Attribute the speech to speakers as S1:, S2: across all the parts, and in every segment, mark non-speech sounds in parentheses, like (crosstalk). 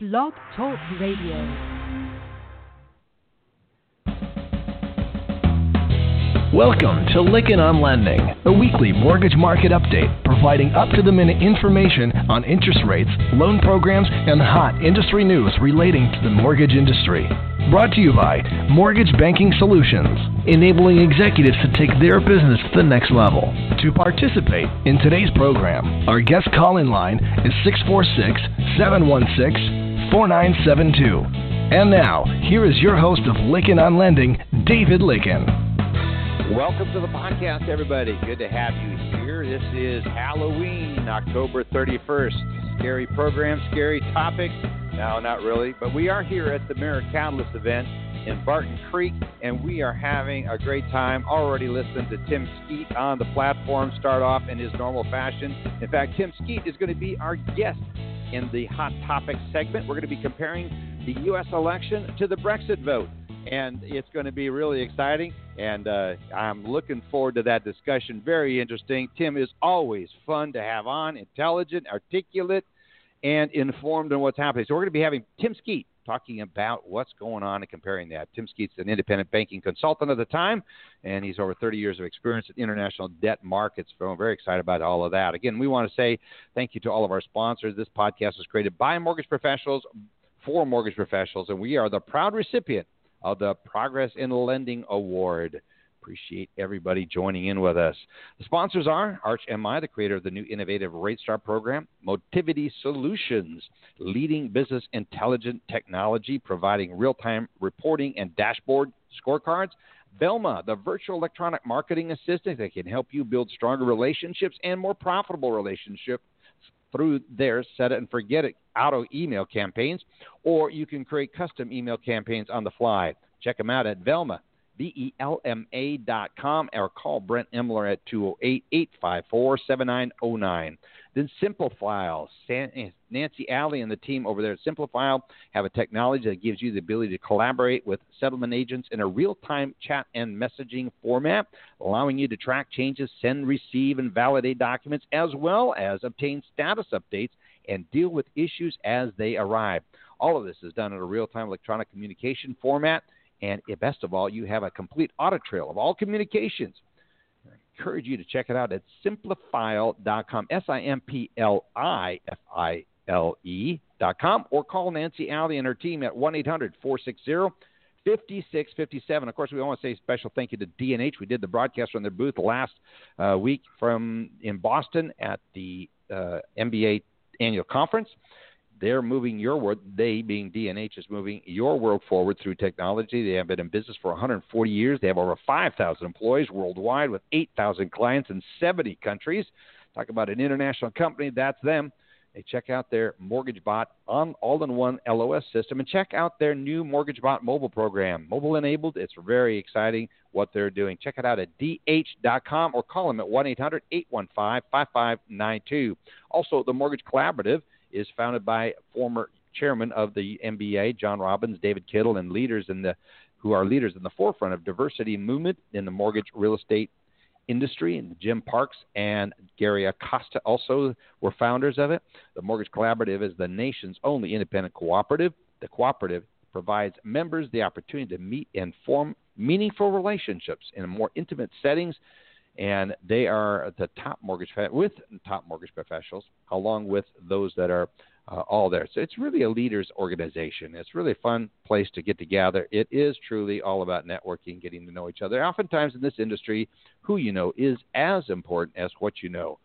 S1: Blog Talk Radio.
S2: Welcome to Lykken on Lending, a weekly mortgage market update providing up to the minute information on interest rates, loan programs, and hot industry news relating to the mortgage industry. Brought to you by Mortgage Banking Solutions, enabling executives to take their business to the next level. To participate in today's program, our guest call in line is 646 716 4972. And now, here is your host of Lykken on Lending, David Lykken.
S3: Welcome to the podcast, everybody. Good to have you here. This is Halloween, October 31st. Scary program, scary topic. No, not really, but we are here at the Mirror Catalyst event in Barton Creek, and we are having a great time. Already listening to Tim Skeet on the platform start off in his normal fashion. In fact, Tim Skeet is going to be our guest in the Hot Topics segment. We're going to be comparing the U.S. election to the Brexit vote and it's going to be really exciting. And uh, I'm looking forward to that discussion. Very interesting. Tim is always fun to have on, intelligent, articulate, and informed on what's happening. So we're going to be having Tim Skeet talking about what's going on and comparing that. Tim Skeet's an independent banking consultant at the time, and he's over 30 years of experience in international debt markets. So I'm very excited about all of that. Again, we want to say thank you to all of our sponsors. This podcast was created by mortgage professionals for mortgage professionals, and we are the proud recipient of the Progress in Lending Award. Appreciate everybody joining in with us. The sponsors are Arch MI, the creator of the new innovative RateStar program, Motivity Solutions, leading business intelligent technology, providing real time reporting and dashboard scorecards. Velma, the virtual electronic marketing assistant that can help you build stronger relationships and more profitable relationships through their set it and forget it auto email campaigns, or you can create custom email campaigns on the fly. Check them out at Velma, V E L M A dot com, or call Brent Emler at 208 854 7909. Then Simplifile. Eh, Nancy Alley and the team over there at Simplifile have a technology that gives you the ability to collaborate with settlement agents in a real time chat and messaging format, allowing you to track changes, send, receive, and validate documents, as well as obtain status updates and deal with issues as they arrive. All of this is done in a real time electronic communication format. And best of all, you have a complete audit trail of all communications. I encourage you to check it out at simplifile.com, S I M P L I F I L E.com, or call Nancy Alley and her team at 1 800 460 5657. Of course, we want to say special thank you to D&H. We did the broadcast from their booth last uh, week from in Boston at the uh, MBA annual conference. They're moving your world, they being D&H, is moving your world forward through technology. They have been in business for 140 years. They have over 5,000 employees worldwide with 8,000 clients in 70 countries. Talk about an international company, that's them. They check out their MortgageBot on all-in-one LOS system and check out their new MortgageBot mobile program. Mobile enabled, it's very exciting what they're doing. Check it out at dh.com or call them at 1-800-815-5592. Also, the Mortgage Collaborative is founded by former chairman of the MBA, John Robbins, David Kittle, and leaders in the who are leaders in the forefront of diversity movement in the mortgage real estate industry. And Jim Parks and Gary Acosta also were founders of it. The Mortgage Collaborative is the nation's only independent cooperative. The cooperative provides members the opportunity to meet and form meaningful relationships in more intimate settings. And they are the top mortgage with top mortgage professionals, along with those that are uh, all there. So it's really a leaders organization. It's really a fun place to get together. It is truly all about networking, getting to know each other. Oftentimes in this industry, who you know is as important as what you know.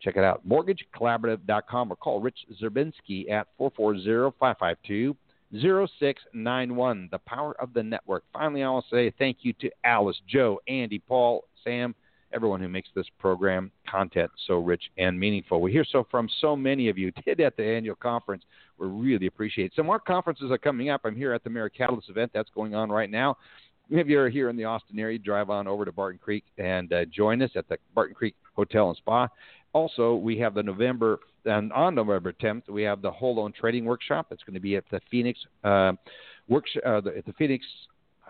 S3: Check it out, mortgagecollaborative.com or call Rich Swerbinsky at 440-552 0691. The power of the network. Finally, I to say thank you to Alice, Joe, Andy, Paul, Sam, everyone who makes this program content so rich and meaningful. We hear so from so many of you (laughs) did at the annual conference. We really appreciate it. Some more conferences are coming up. I'm here at the AmeriCatalyst event that's going on right now. If you're here in the Austin area, drive on over to Barton Creek and uh, join us at the Barton Creek Hotel and Spa. Also, we have the November and on November 10th, we have the whole loan trading workshop. It's going to be at the Phoenix uh, workshop uh, at the Phoenix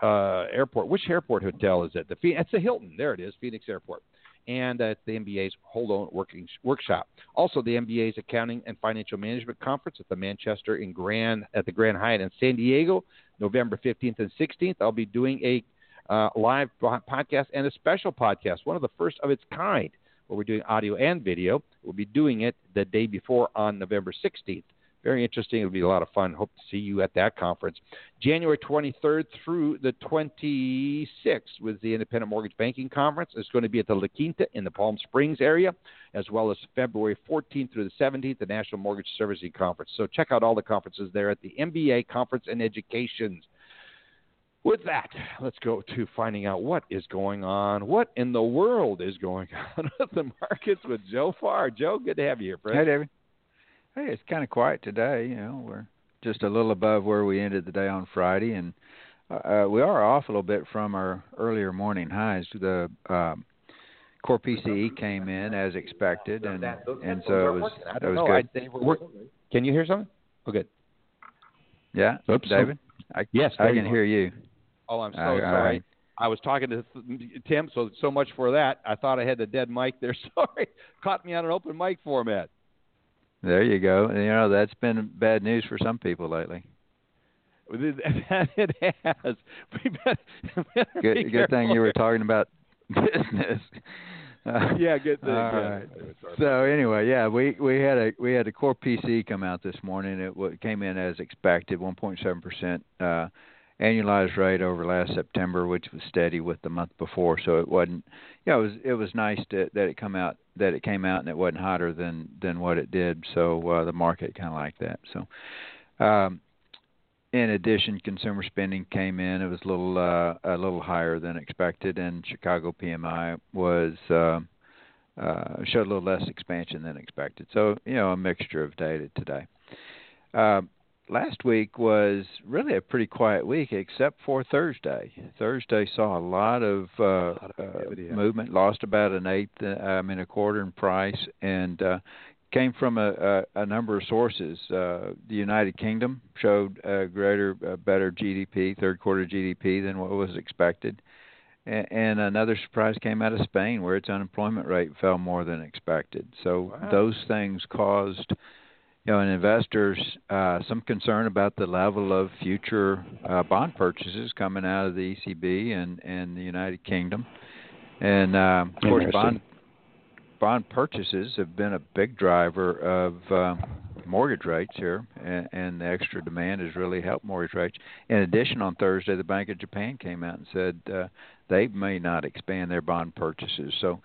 S3: uh, airport. Which airport hotel is it? The it's the Hilton. There it is, Phoenix Airport. and at the MBA's Whole On Working Workshop. Also, the MBA's Accounting and Financial Management Conference at the Manchester in Grand at the Grand Hyatt in San Diego, November 15th and 16th. I'll be doing a uh, live podcast and a special podcast, one of the first of its kind, where we're doing audio and video. We'll be doing it the day before on November 16th. Very interesting. It'll be a lot of fun. Hope to see you at that conference. January 23rd through the 26th with the Independent Mortgage Banking Conference. It's going to be at the La Quinta in the Palm Springs area, as well as February 14th through the 17th, the National Mortgage Servicing Conference. So check out all the conferences there at the MBA Conference and Education. With that, let's go to finding out what is going on. What in the world is going (laughs) on with the markets with Joe Farr? Joe, good to have you here, friend.
S4: Hey, David. Hey, it's kind of quiet today. You know, we're just a little above where we ended the day on Friday, and uh, we are off a little bit from our earlier morning highs. The um, core PCE came in as expected, and and so it was it was good.
S3: Can you hear something? Oh, good.
S4: Yeah,
S3: Oops,
S4: David.
S3: I, yes,
S4: I can hear you.
S3: Oh, I'm so all sorry. Right. I was talking to Tim, so so much for that. I thought I had the dead mic there. (laughs) Sorry, caught me on an open mic format.
S4: There you go. You know that's been bad news for some people lately. (laughs)
S3: it has.
S4: good good thing you were talking about (laughs) business.
S3: Uh, (laughs) yeah, good thing.
S4: All
S3: yeah.
S4: right. So anyway, yeah, we we had a we had a core PC come out this morning. It came in as expected, 1.7 percent uh, annualized rate over last September, which was steady with the month before. So it wasn't, know, it was it was nice to, that it come out that it came out and it wasn't hotter than than what it did. So uh, the market kind of liked that. So. Um, in addition, consumer spending came in. It was a little uh, a little higher than expected, and Chicago PMI was uh, uh, showed a little less expansion than expected. So you know, a mixture of data today. Uh, last week was really a pretty quiet week, except for Thursday. Thursday saw a lot of, uh, lot of uh, yeah. movement, lost about an eighth, uh, I mean a quarter in price, and uh, came from a, a, a number of sources. Uh, the United Kingdom showed a greater, uh, better GDP, third quarter GDP than what was expected. And, and another surprise came out of Spain, where its unemployment rate fell more than expected. So
S3: wow.
S4: those things caused you know, and investors uh, some concern about the level of future uh, bond purchases coming out of the ECB and and the United Kingdom, and uh, of course bond bond purchases have been a big driver of uh, mortgage rates here, and, and the extra demand has really helped mortgage rates. In addition, on Thursday, the Bank of Japan came out and said uh, they may not expand their bond purchases. So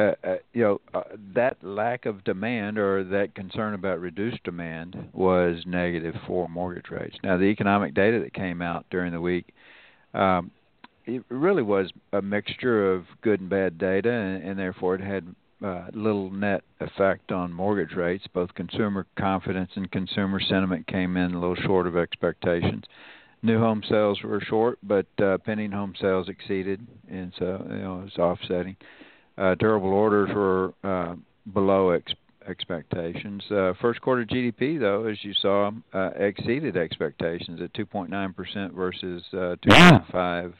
S4: uh, uh, you know uh, that lack of demand or that concern about reduced demand was negative for mortgage rates. Now the economic data that came out during the week, um, it really was a mixture of good and bad data, and, and therefore it had uh, little net effect on mortgage rates. Both consumer confidence and consumer sentiment came in a little short of expectations. New home sales were short, but uh, pending home sales exceeded, and so you know it's offsetting. Uh, durable orders were uh, below ex- expectations. Uh, first quarter GDP, though, as you saw, uh, exceeded expectations at 2.9% versus uh, 2.5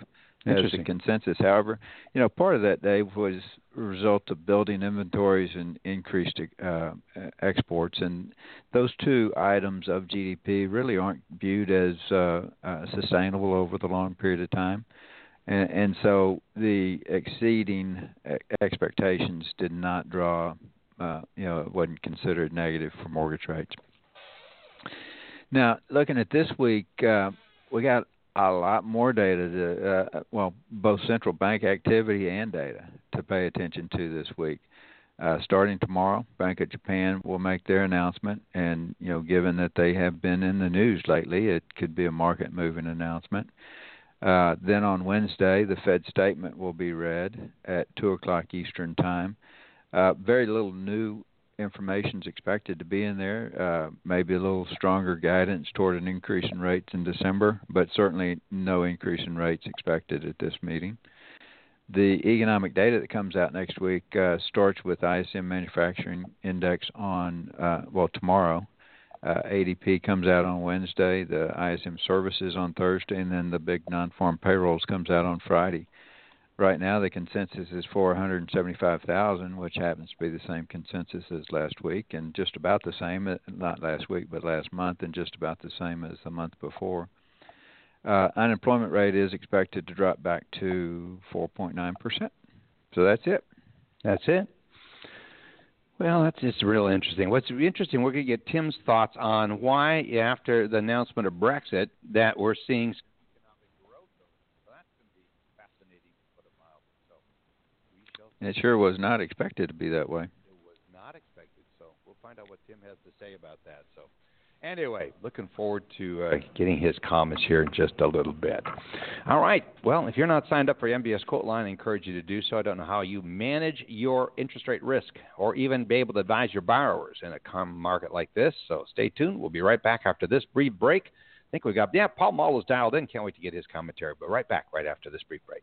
S4: as the consensus. However, you know, part of that, Dave, was a result of building inventories and increased uh, exports, and those two items of GDP really aren't viewed as uh, uh, sustainable over the long period of time and, and so the exceeding expectations did not draw, uh, you know, it wasn't considered negative for mortgage rates. Now, looking at this week, uh, we got a lot more data to, uh, well, both central bank activity and data to pay attention to this week. Uh, starting tomorrow, Bank of Japan will make their announcement, and you know, given that they have been in the news lately, it could be a market-moving announcement. Uh, then on Wednesday, the Fed statement will be read at 2 o'clock Eastern Time. Uh, very little new information is expected to be in there. Uh, maybe a little stronger guidance toward an increase in rates in December, but certainly no increase in rates expected at this meeting. The economic data that comes out next week uh, starts with ISM Manufacturing Index on, uh, well, tomorrow uh, ADP comes out on Wednesday, the ISM services on Thursday, and then the big non-farm payrolls comes out on Friday. right now the consensus is 475,000, which happens to be the same consensus as last week, and just about the same, uh, not last week, but last month, and just about the same as the month before. Uh, unemployment rate is expected to drop back to 4.9 percent. So that's it.
S3: That's it. Well, that's just real interesting. What's interesting, we're going to get Tim's thoughts on why, after the announcement of Brexit, that we're seeing
S4: It sure was not expected to be that way.
S3: It was not expected. So we'll find out what Tim has to say about that. So anyway, looking forward to uh, getting his comments here in just a little bit. All right. Well, if you're not signed up for MBS Quoteline, I encourage you to do so. I don't know how you manage your interest rate risk or even be able to advise your borrowers in a common market like this. So stay tuned. We'll be right back after this brief break. I think we got, yeah, Paul Muolo was dialed in. Can't wait to get his commentary. But right back right after this brief break.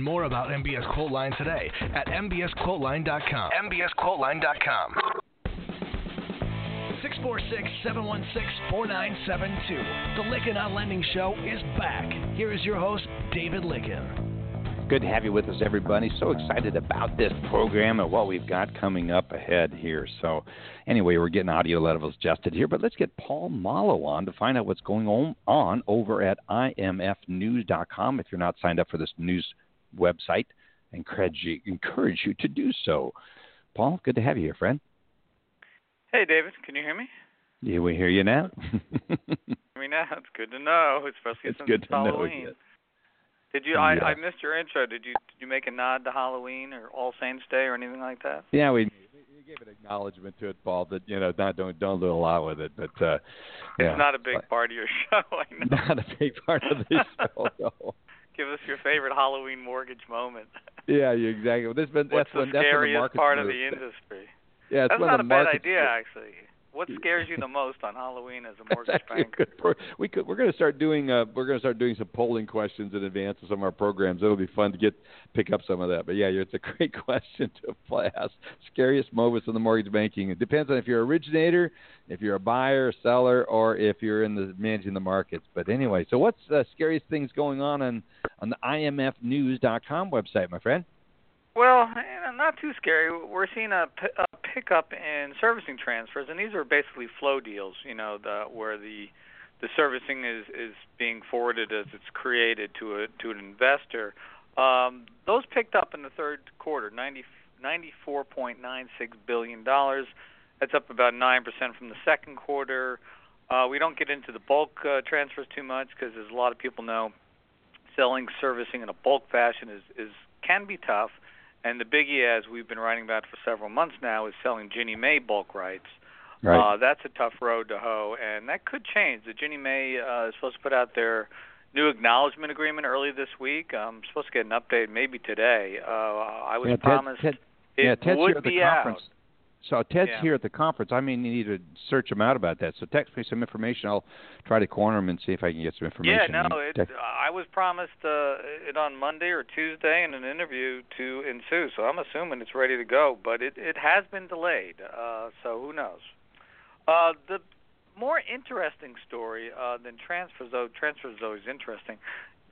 S2: more about MBS Quoteline today at mbsquoteline.com. mbsquoteline.com. 646-716-4972. The Lykken on Lending Show is back. Here is your host, David Lykken.
S3: Good to have you with us, everybody. So excited about this program and what we've got coming up ahead here. So, anyway, we're getting audio levels adjusted here, but let's get Paul Muolo on to find out what's going on, on over at imfnews.com. If you're not signed up for this news website, encourage you, encourage you to do so. Paul, good to have you here, friend.
S5: Hey, David, can you hear me?
S3: Yeah, we hear you now.
S5: I mean, that's good to know, especially
S3: it's
S5: since
S3: good
S5: it's
S3: to
S5: Halloween.
S3: know.
S5: Did you?
S3: Yeah.
S5: I, I missed your intro. Did you? Did you make a nod to Halloween or All Saints Day or anything like that?
S3: Yeah, we we gave an acknowledgement to it, Paul. That you know, not don't don't do a lot with it, but uh, yeah,
S5: It's not a big part of your (laughs) show. I know.
S3: not a big part of the (laughs) show. No.
S5: Give us your favorite Halloween mortgage moment. (laughs)
S3: Yeah, you exactly. Well, this been
S5: What's
S3: that's when
S5: the
S3: that's when the
S5: scariest part of the industry?
S3: Yeah, it's
S5: That's
S3: when
S5: not
S3: the
S5: a bad idea, actually. What (laughs) scares you the most on Halloween as a mortgage
S3: a
S5: banker?
S3: pro- we could we're going to start doing uh we're going to start doing some polling questions in advance of some of our programs. It'll be fun to get pick up some of that. But yeah, it's a (laughs) great question to ask. Scariest moments in the mortgage banking. It depends on if you're an originator, if you're a buyer, seller, or if you're in the managing the markets. But anyway, so what's the scariest things going on on on the IMFnews.com website, my friend?
S5: Well, not too scary. We're seeing a, a pickup in servicing transfers, and these are basically flow deals. You know, the where the the servicing is is being forwarded as it's created to a to an investor. Um, those picked up in the third quarter, ninety ninety four point nine six billion dollars. That's up about nine percent from the second quarter. Uh, we don't get into the bulk uh, transfers too much because, as a lot of people know, selling servicing in a bulk fashion is is can be tough. And the biggie, as we've been writing about for several months now, is selling Ginnie Mae bulk rights. Uh, that's a tough road to hoe, and that could change. The Ginnie Mae uh, is supposed to put out their new acknowledgement agreement early this week. I'm supposed to get an update maybe today. Uh, I was
S3: yeah, Ted-
S5: promised
S3: Ted,
S5: it
S3: yeah, Ted's
S5: would
S3: here at the
S5: be
S3: conference.
S5: out.
S3: So Ted's
S5: Yeah.
S3: here at the conference. I may need to search him out about that. So text me some information. I'll try to corner him and see if I can get some information.
S5: Yeah, no, it, I was promised uh, it on Monday or Tuesday in an interview to ensue, so I'm assuming it's ready to go. But it it has been delayed, uh, so who knows? Uh, the more interesting story uh, than transfers, though transfers is interesting.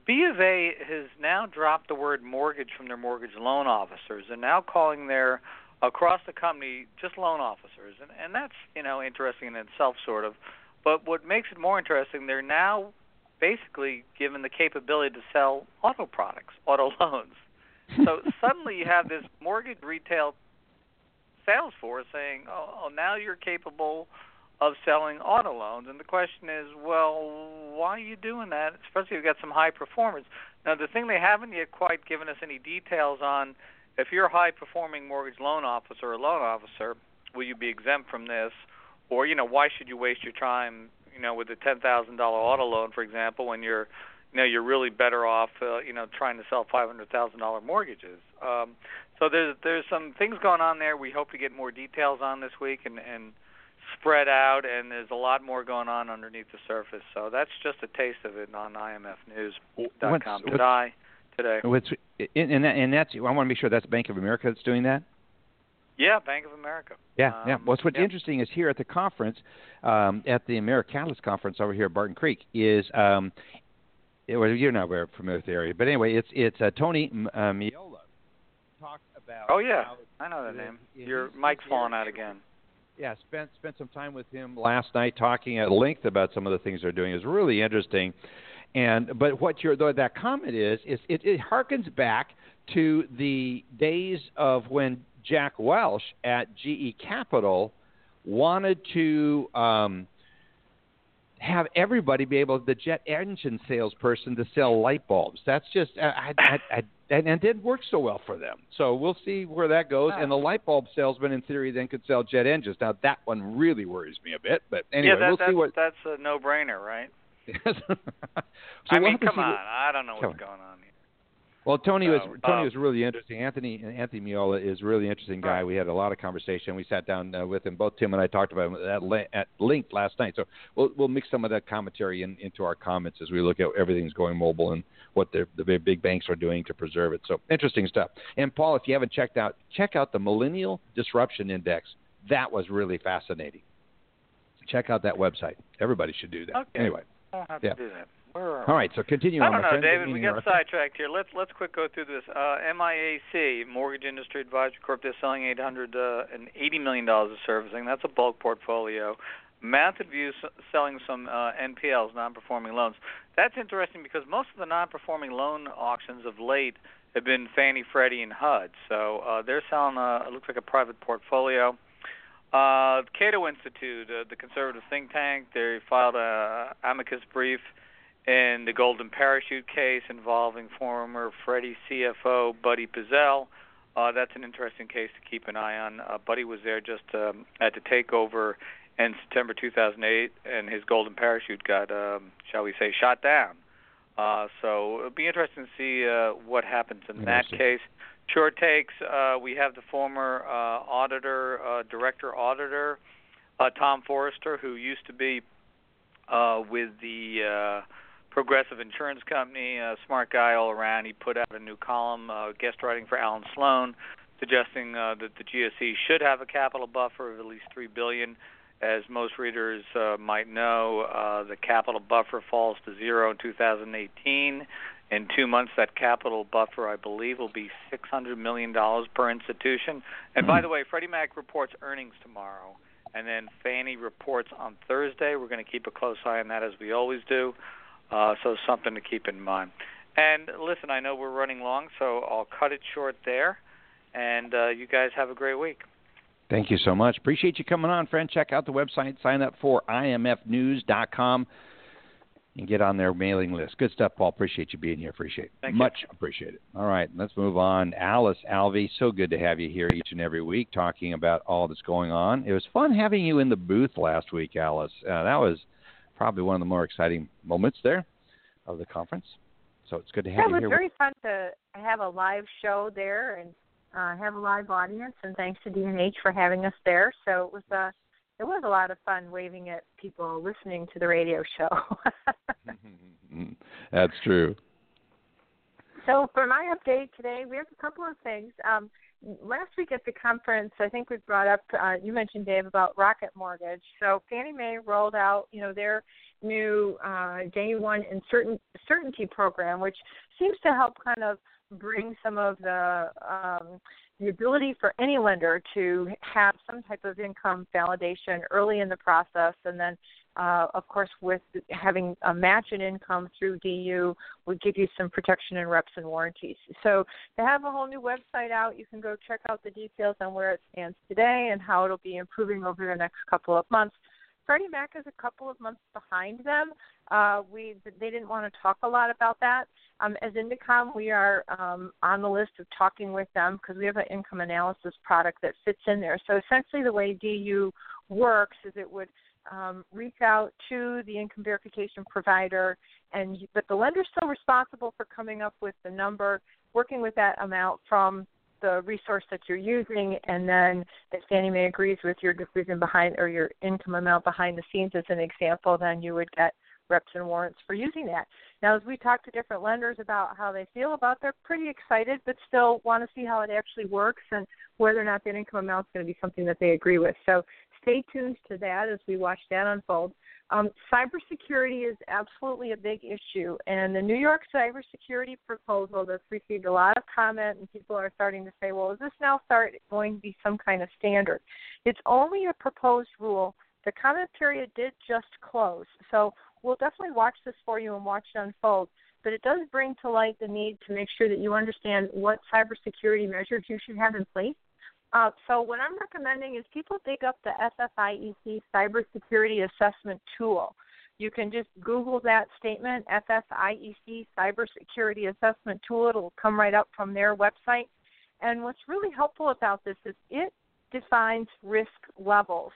S5: B of A has now dropped the word mortgage from their mortgage loan officers and now calling their across the company just loan officers, and and that's you know interesting in itself, sort of. But what makes it more interesting, they're now basically given the capability to sell auto products, auto (laughs) loans. So suddenly you have this mortgage retail sales force saying, "Oh, oh now you're capable of selling auto loans." And the question is, well, why are you doing that? Especially if you've got some high performers. Now, the thing they haven't yet quite given us any details on, if you're a high performing mortgage loan officer or loan officer, will you be exempt from this? Or, you know, why should you waste your time, you know, with a ten thousand dollar auto loan, for example, when you're you know you're really better off uh, you know trying to sell five hundred thousand dollar mortgages. Um, so there's there's some things going on there. We hope to get more details on this week and and spread out, and there's a lot more going on underneath the surface. So that's just a taste of it on IMFnews.com today. Today.
S3: And that, and that's I want to make sure that's Bank of America that's doing that.
S5: Yeah, Bank of America.
S3: Yeah, um, yeah. What's what's
S5: yeah.
S3: interesting is here at the conference, um, at the AmeriCatalyst conference over here at Barton Creek, is um, it, well, you're not very familiar with the area, but anyway, it's it's uh, Tony uh, Meola talked about.
S5: Oh yeah, I know that name. Your mic's falling out again
S3: yeah, spent spent some time with him last night talking at length about some of the things they're doing. It's really interesting. And but what your that comment is is it, it harkens back to the days of when Jack Welch at GE Capital wanted to um, have everybody be able the jet engine salesperson to sell light bulbs. That's just I, I, I, and, and didn't work so well for them. So we'll see where that goes. And the light bulb salesman, in theory, then could sell jet engines. Now that one really worries me a bit, but anyway,
S5: yeah, that,
S3: we'll
S5: that's,
S3: see what.
S5: That's a no-brainer, right? (laughs)
S3: so
S5: I
S3: we'll
S5: mean, come on,
S3: what,
S5: I don't know what's going on here.
S3: Well, Tony
S5: so,
S3: was Tony
S5: um,
S3: was really interesting. Anthony Anthony Meola is a really interesting guy.
S5: Right.
S3: We had a lot of conversation. We sat down uh, with him. Both Tim and I talked about him at, le- at length last night. So we'll we'll mix some of that commentary in, into our comments as we look at everything's going mobile and what the the big, big banks are doing to preserve it. So interesting stuff. And Paul, if you haven't checked out, check out the Millennial Disruption Index. That was really fascinating. Check out that website. Everybody should do that.
S5: Okay.
S3: Anyway.
S5: Have
S3: yeah.
S5: to do that.
S3: All right, so continue
S5: I
S3: on,
S5: don't know. David. We got sidetracked here. Let's let's quick go through this. Uh, MIAC, Mortgage Industry Advisory Corp. They're selling 880 million dollars of servicing. That's a bulk portfolio. Mountain View selling some uh, NPLs, non-performing loans. That's interesting because most of the non-performing loan auctions of late have been Fannie, Freddie, and HUD. So uh, they're selling. A, it looks like a private portfolio. Uh, Cato Institute, uh, the conservative think tank, they filed a amicus brief in the Golden Parachute case involving former Freddie CFO Buddy Piszel. Uh, that's an interesting case to keep an eye on. Uh, Buddy was there just um, at the takeover in September 2008, and his Golden Parachute got, um, shall we say, shot down. Uh, so it'll be interesting to see uh, what happens in that case. Short takes. Uh, we have the former uh, auditor, uh, director auditor, uh, Tom Forrester, who used to be uh, with the uh, Progressive Insurance Company. Smart guy all around. He put out a new column, guest writing for Allan Sloan, suggesting that the GSE should have a capital buffer of at least three billion. As most readers might know, the capital buffer falls to zero in 2018. In two months, that capital buffer, I believe, will be $600 million per institution. And by the way, Freddie Mac reports earnings tomorrow, and then Fannie reports on Thursday. We're going to keep a close eye on that, as we always do. Uh, so something to keep in mind. And listen, I know we're running long, so I'll cut it short there. And uh, you guys have a great week.
S3: Thank you so much. Appreciate you coming on, friend. Check out the website. Sign up for imfnews.com and get on their mailing list. Good stuff, Paul. Appreciate you being here. Appreciate it.
S5: Thank you.
S3: Much appreciate it. All right, let's move on. Alice Alvey, so good to have you here each and every week talking about all that's going on. It was fun having you in the booth last week, Alice. Uh, that was probably one of the more exciting moments there of the conference. So it's good to have
S6: Yeah,
S3: you
S6: it was
S3: here.
S6: very fun to have a live show there and uh, have a live audience. And thanks to D&H for having us there. So it was uh, it was a lot of fun waving at people listening to the radio show. (laughs) (laughs)
S3: That's true.
S6: So for my update today, we have a couple of things. Um, last week at the conference, I think we brought up. Uh, you mentioned Dave about Rocket Mortgage. So Fannie Mae rolled out, you know, their new uh, day one and certain certainty program, which seems to help kind of bring some of the um, the ability for any lender to have some type of income validation early in the process, and then, uh, of course, with having a match in income through DU, would give you some protection and reps and warranties. So they have a whole new website out. You can go check out the details on where it stands today and how it'll be improving over the next couple of months. Freddie Mac is a couple of months behind them. Uh, we they didn't want to talk a lot about that. Um, as Indecomm, we are um, on the list of talking with them because we have an income analysis product that fits in there. So essentially, the way DU works is it would um, reach out to the income verification provider, and but the lender's still responsible for coming up with the number, working with that amount from the resource that you're using, and then if Fannie Mae agrees with your decision behind or your income amount behind the scenes as an example, then you would get reps and warrants for using that. Now, as we talk to different lenders about how they feel about, they're pretty excited, but still want to see how it actually works and whether or not that income amount is going to be something that they agree with. So stay tuned to that as we watch that unfold. Um, cybersecurity is absolutely a big issue, and the New York cybersecurity proposal that's received a lot of comment, and people are starting to say, well, is this now start going to be some kind of standard? It's only a proposed rule. The comment period did just close, so we'll definitely watch this for you and watch it unfold. But it does bring to light the need to make sure that you understand what cybersecurity measures you should have in place. Uh, so what I'm recommending is people dig up the FFIEC Cybersecurity Assessment Tool. You can just Google that statement, FFIEC Cybersecurity Assessment Tool. It'll come right up from their website. And what's really helpful about this is it defines risk levels.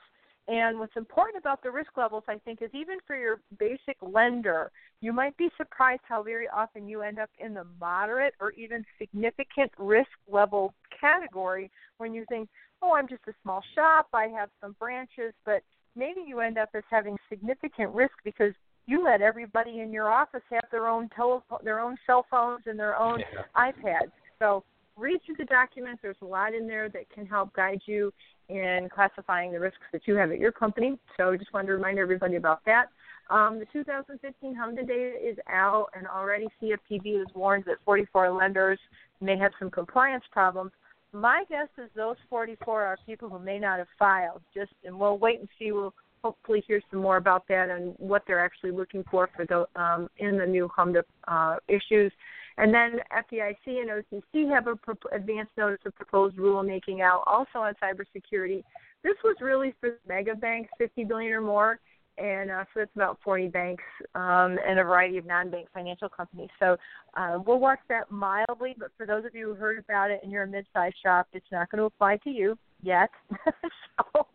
S6: And what's important about the risk levels, I think, is even for your basic lender, you might be surprised how very often you end up in the moderate or even significant risk level category when you think, oh, I'm just a small shop, I have some branches, but maybe you end up as having significant risk because you let everybody in your office have their own telephone, their own cell phones and their own yeah. iPads. So read through the documents. There's a lot in there that can help guide you in classifying the risks that you have at your company. So I just wanted to remind everybody about that. Um, the 2015 HMDA data is out, and already CFPB has warned that 44 lenders may have some compliance problems. My guess is those 44 are people who may not have filed. Just and we'll wait and see. We'll hopefully hear some more about that and what they're actually looking for for the um, in the new HMDA uh, issues. And then FDIC and OCC have a pro- advance notice of proposed rulemaking out also on cybersecurity. This was really for mega banks, 50 billion or more, and uh, so it's about 40 banks um, and a variety of non-bank financial companies. So uh, we'll watch that mildly, but for those of you who heard about it and you're a mid-sized shop, it's not going to apply to you yet. (laughs) so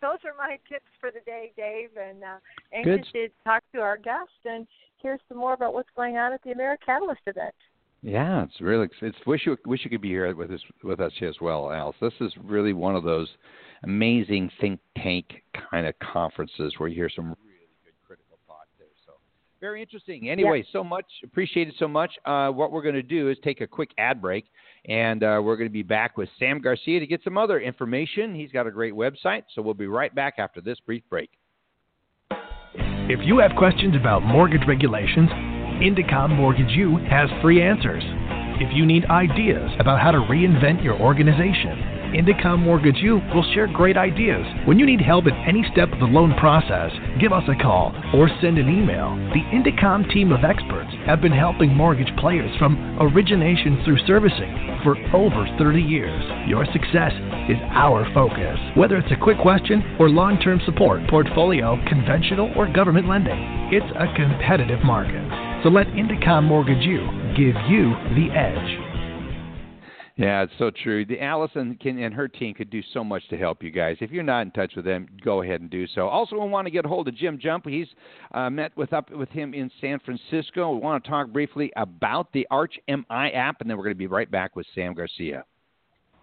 S6: those are my tips for the day, Dave, and uh, anxious Good. to talk to our guest and hear some more about what's going on at the AmeriCatalyst event.
S7: Yeah, it's really. It's wish you wish you could be here with us with us as well, Alice. This is really one of those amazing think tank kind of conferences where you hear some really good critical thought there. So very interesting. Anyway, yeah. so much appreciated so much. Uh, what we're going to do is take a quick ad break, and uh, we're going to be back with Sam Garcia to get some other information. He's got a great website, so we'll be right back after this brief break.
S2: If you have questions about mortgage regulations, Indecomm Mortgage U has free answers. If you need ideas about how to reinvent your organization, Indecomm Mortgage U will share great ideas. When you need help at any step of the loan process, give us a call or send an email. The Indecomm team of experts have been helping mortgage players from origination through servicing for over 30 years. Your success is our focus. Whether it's a quick question or long term support, portfolio, conventional, or government lending, it's a competitive market. So let Indecomm Mortgage You give you the edge.
S7: Yeah, it's so true. The Allison can, and her team could do so much to help you guys. If you're not in touch with them, go ahead and do so. Also, we want to get a hold of Jim Jump. He's uh, met with up with him in San Francisco. We want to talk briefly about the Arch MI app, and then we're going to be right back with Sam Garcia.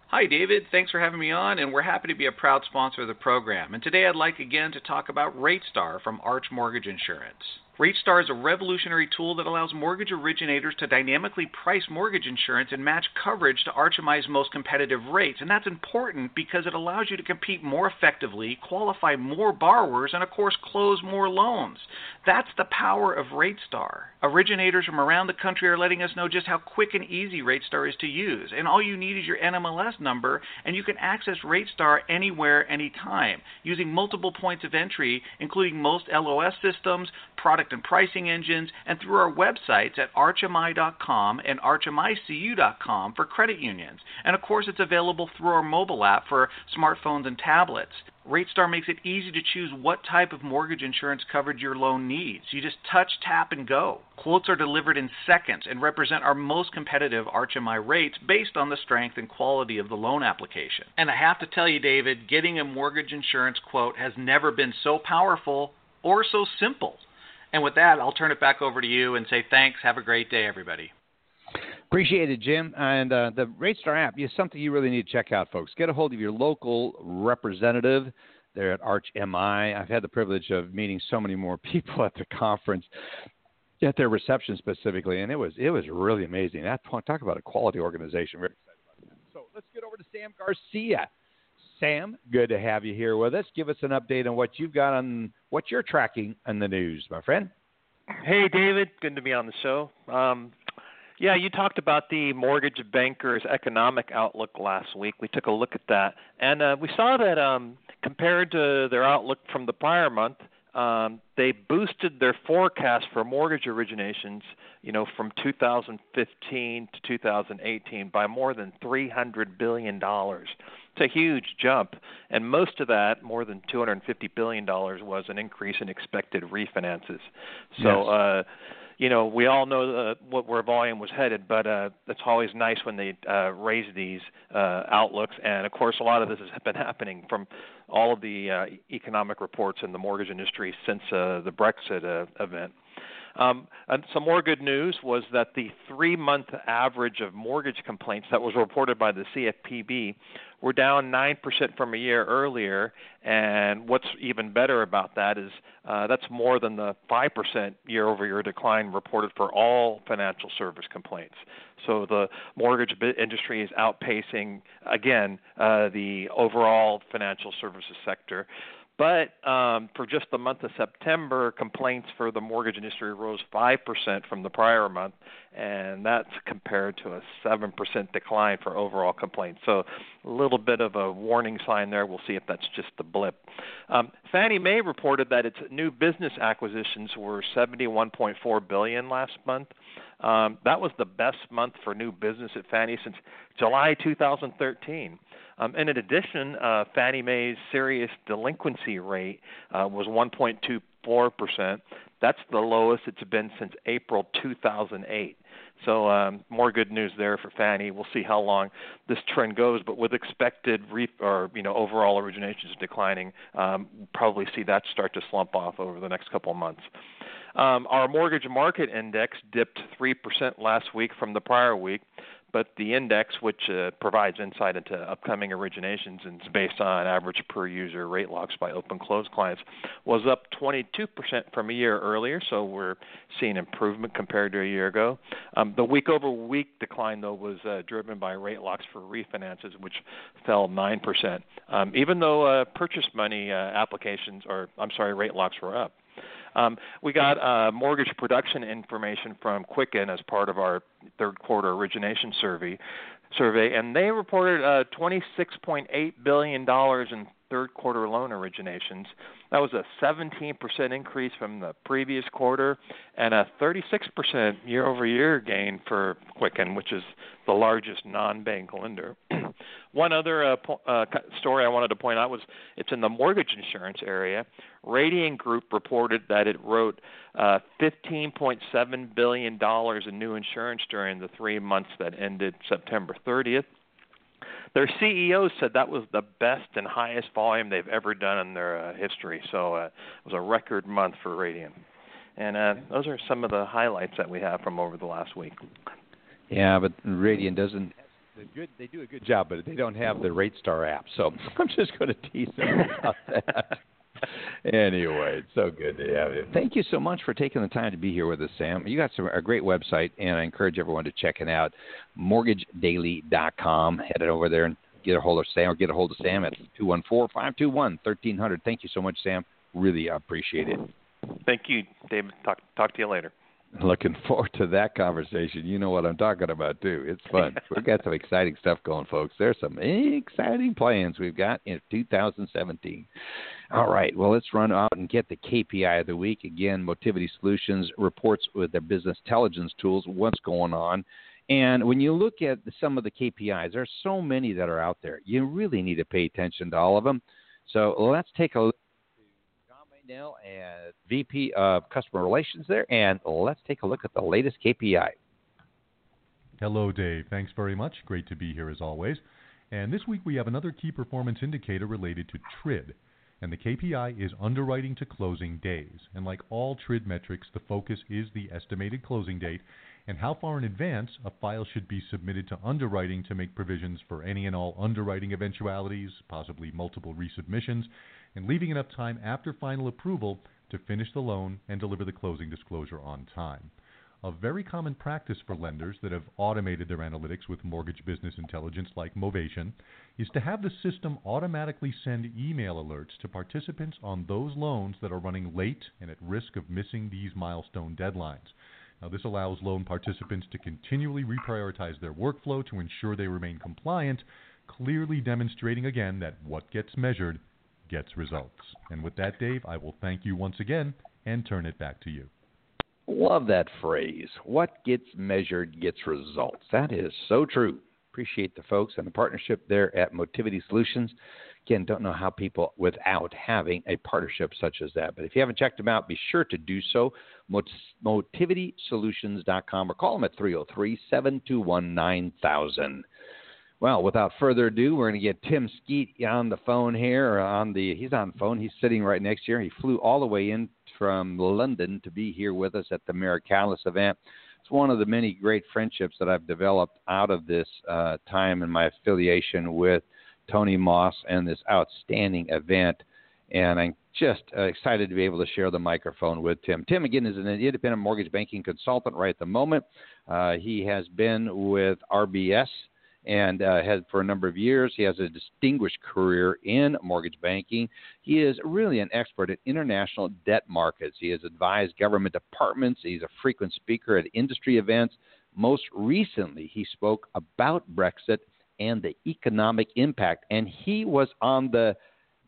S8: Hi, David. Thanks for having me on, and we're happy to be a proud sponsor of the program. And today I'd like again to talk about RateStar from Arch Mortgage Insurance. RateStar is a revolutionary tool that allows mortgage originators to dynamically price mortgage insurance and match coverage to Arch most competitive rates. And that's important because it allows you to compete more effectively, qualify more borrowers, and of course, close more loans. That's the power of RateStar. Originators from around the country are letting us know just how quick and easy RateStar is to use. And all you need is your NMLS number, and you can access RateStar anywhere, anytime, using multiple points of entry, including most LOS systems, product product and pricing engines, and through our websites at archmi.com and archmicu.com for credit unions. And of course, it's available through our mobile app for smartphones and tablets. RateStar makes it easy to choose what type of mortgage insurance coverage your loan needs. You just touch, tap, and go. Quotes are delivered in seconds and represent our most competitive ArchMI rates based on the strength and quality of the loan application. And I have to tell you, David, getting a mortgage insurance quote has never been so powerful or so simple. And with that, I'll turn it back over to you and say thanks. Have a great day, everybody.
S3: Appreciate it, Jim. And uh, the RateStar app is something you really need to check out, folks. Get a hold of your local representative there at ArchMI. I've had the privilege of meeting so many more (laughs) people at the conference, at their reception specifically, and it was it was really amazing. That talk about a quality organization. Very excited about that. So let's get over to Sam Garcia. Sam, good to have you here with us. Give us an update on what you've got on what you're tracking in the news, my friend.
S9: Hey, David. Good to be on the show. Um, yeah, you talked about the mortgage bankers' economic outlook last week. We took a look at that, and uh, we saw that um, compared to their outlook from the prior month, um, they boosted their forecast for mortgage originations, you know, from 2015 to 2018 by more than 300 billion dollars. It's a huge jump, and most of that, more than 250 billion dollars, was an increase in expected refinances. So.
S3: Yes.
S9: Uh, you know, we all know uh, what where volume was headed, but uh, it's always nice when they uh, raise these uh, outlooks. And of course, a lot of this has been happening from all of the uh, economic reports in the mortgage industry since uh, the Brexit uh, event. Um, and some more good news was that the three month average of mortgage complaints that was reported by the CFPB were down 9% from a year earlier. And what's even better about that is uh, that's more than the 5% year over year decline reported for all financial service complaints. So the mortgage industry is outpacing, again, uh, the overall financial services sector. But um, for just the month of September, complaints for the mortgage industry rose 5% from the prior month, and that's compared to a 7% decline for overall complaints. So a little bit of a warning sign there. We'll see if that's just the blip. Um, Fannie Mae reported that its new business acquisitions were 71.4 billion last month. Um, that was the best month for new business at Fannie since July 2013. Um, and in addition, uh, Fannie Mae's serious delinquency rate uh, was 1.24%. That's the lowest it's been since April 2008. So um, more good news there for Fannie. We'll see how long this trend goes, but with expected re- or you know overall originations declining, um, probably see that start to slump off over the next couple of months. Um, our mortgage market index dipped 3% last week from the prior week, but the index, which uh, provides insight into upcoming originations and is based on average per user rate locks by open close clients, was up 22% from a year earlier. So we're seeing improvement compared to a year ago. Um, the week over week decline, though, was uh, driven by rate locks for refinances, which fell 9%. Um, even though uh, purchase money uh, applications, or I'm sorry, rate locks were up. Um, we got uh, mortgage production information from Quicken as part of our third quarter origination survey, survey, and they reported uh, 26.8 billion dollars in third quarter loan originations. That was a 17% increase from the previous quarter and a 36% year over year gain for Quicken, which is the largest non bank lender. (clears throat) One other uh, po- uh, story I wanted to point out was it's in the mortgage insurance area. Radian Group reported that it wrote uh, $15.7 billion in new insurance during the three months that ended September 30th. Their CEO said that was the best and highest volume they've ever done in their uh, history. So uh, it was a record month for Radian. And uh, those are some of the highlights that we have from over the last week.
S3: Yeah, but Radian doesn't. Good, they do a good job, but they don't have the RateStar app. So (laughs) I'm just going to tease them about that. Anyway, it's so good to have you. Thank you so much for taking the time to be here with us, Sam. You got some, a great website, and I encourage everyone to check it out. MortgageDaily.com. Head over there and get a hold of Sam or get a hold of Sam at 214-521-1300. Thank you so much, Sam. Really appreciate it.
S9: Thank you, David. Talk, talk to you later.
S3: Looking forward to that conversation. You know what I'm talking about too. It's fun. (laughs) We've got some exciting stuff going, folks. There's some exciting plans we've got in 2017. All right. Well, let's run out and get the KPI of the week. Again, Motivity Solutions reports with their business intelligence tools what's going on. And when you look at some of the KPIs, there's so many that are out there. You really need to pay attention to all of them. So let's take a look Maynell, and VP of Customer Relations there, and let's take a look at the latest KPI.
S10: Hello, Dave. Thanks very much. Great to be here as always. And this week we have another key performance indicator related to TRID. And the KPI is underwriting to closing days. And like all TRID metrics, the focus is the estimated closing date and how far in advance a file should be submitted to underwriting to make provisions for any and all underwriting eventualities, possibly multiple resubmissions, and leaving enough time after final approval to finish the loan and deliver the closing disclosure on time. A very common practice for lenders that have automated their analytics with mortgage business intelligence like Movation is to have the system automatically send email alerts to participants on those loans that are running late and at risk of missing these milestone deadlines. Now, this allows loan participants to continually reprioritize their workflow to ensure they remain compliant, clearly demonstrating again that what gets measured gets results. And with that, Dave, I will thank you once again and turn it back to you.
S3: Love that phrase. What gets measured gets results. That is so true. Appreciate the folks and the partnership there at Motivity Solutions. Again, don't know how people without having a partnership such as that. But if you haven't checked them out, be sure to do so. MotivitySolutions.com or call them at 303 721 9000. Well, without further ado, we're going to get Tim Skeet on the phone here. On the he's on the phone. He's sitting right next to here. He flew all the way in from London to be here with us at the AmeriCatalyst event. It's one of the many great friendships that I've developed out of this uh, time and my affiliation with Tony Moss and this outstanding event. And I'm just uh, excited to be able to share the microphone with Tim. Tim, again, is an independent mortgage banking consultant right at the moment. Uh, he has been with RBS and uh, has for a number of years. He has a distinguished career in mortgage banking. He is really an expert in international debt markets. He has advised government departments. He's a frequent speaker at industry events. Most recently, he spoke about Brexit and the economic impact, and he was on the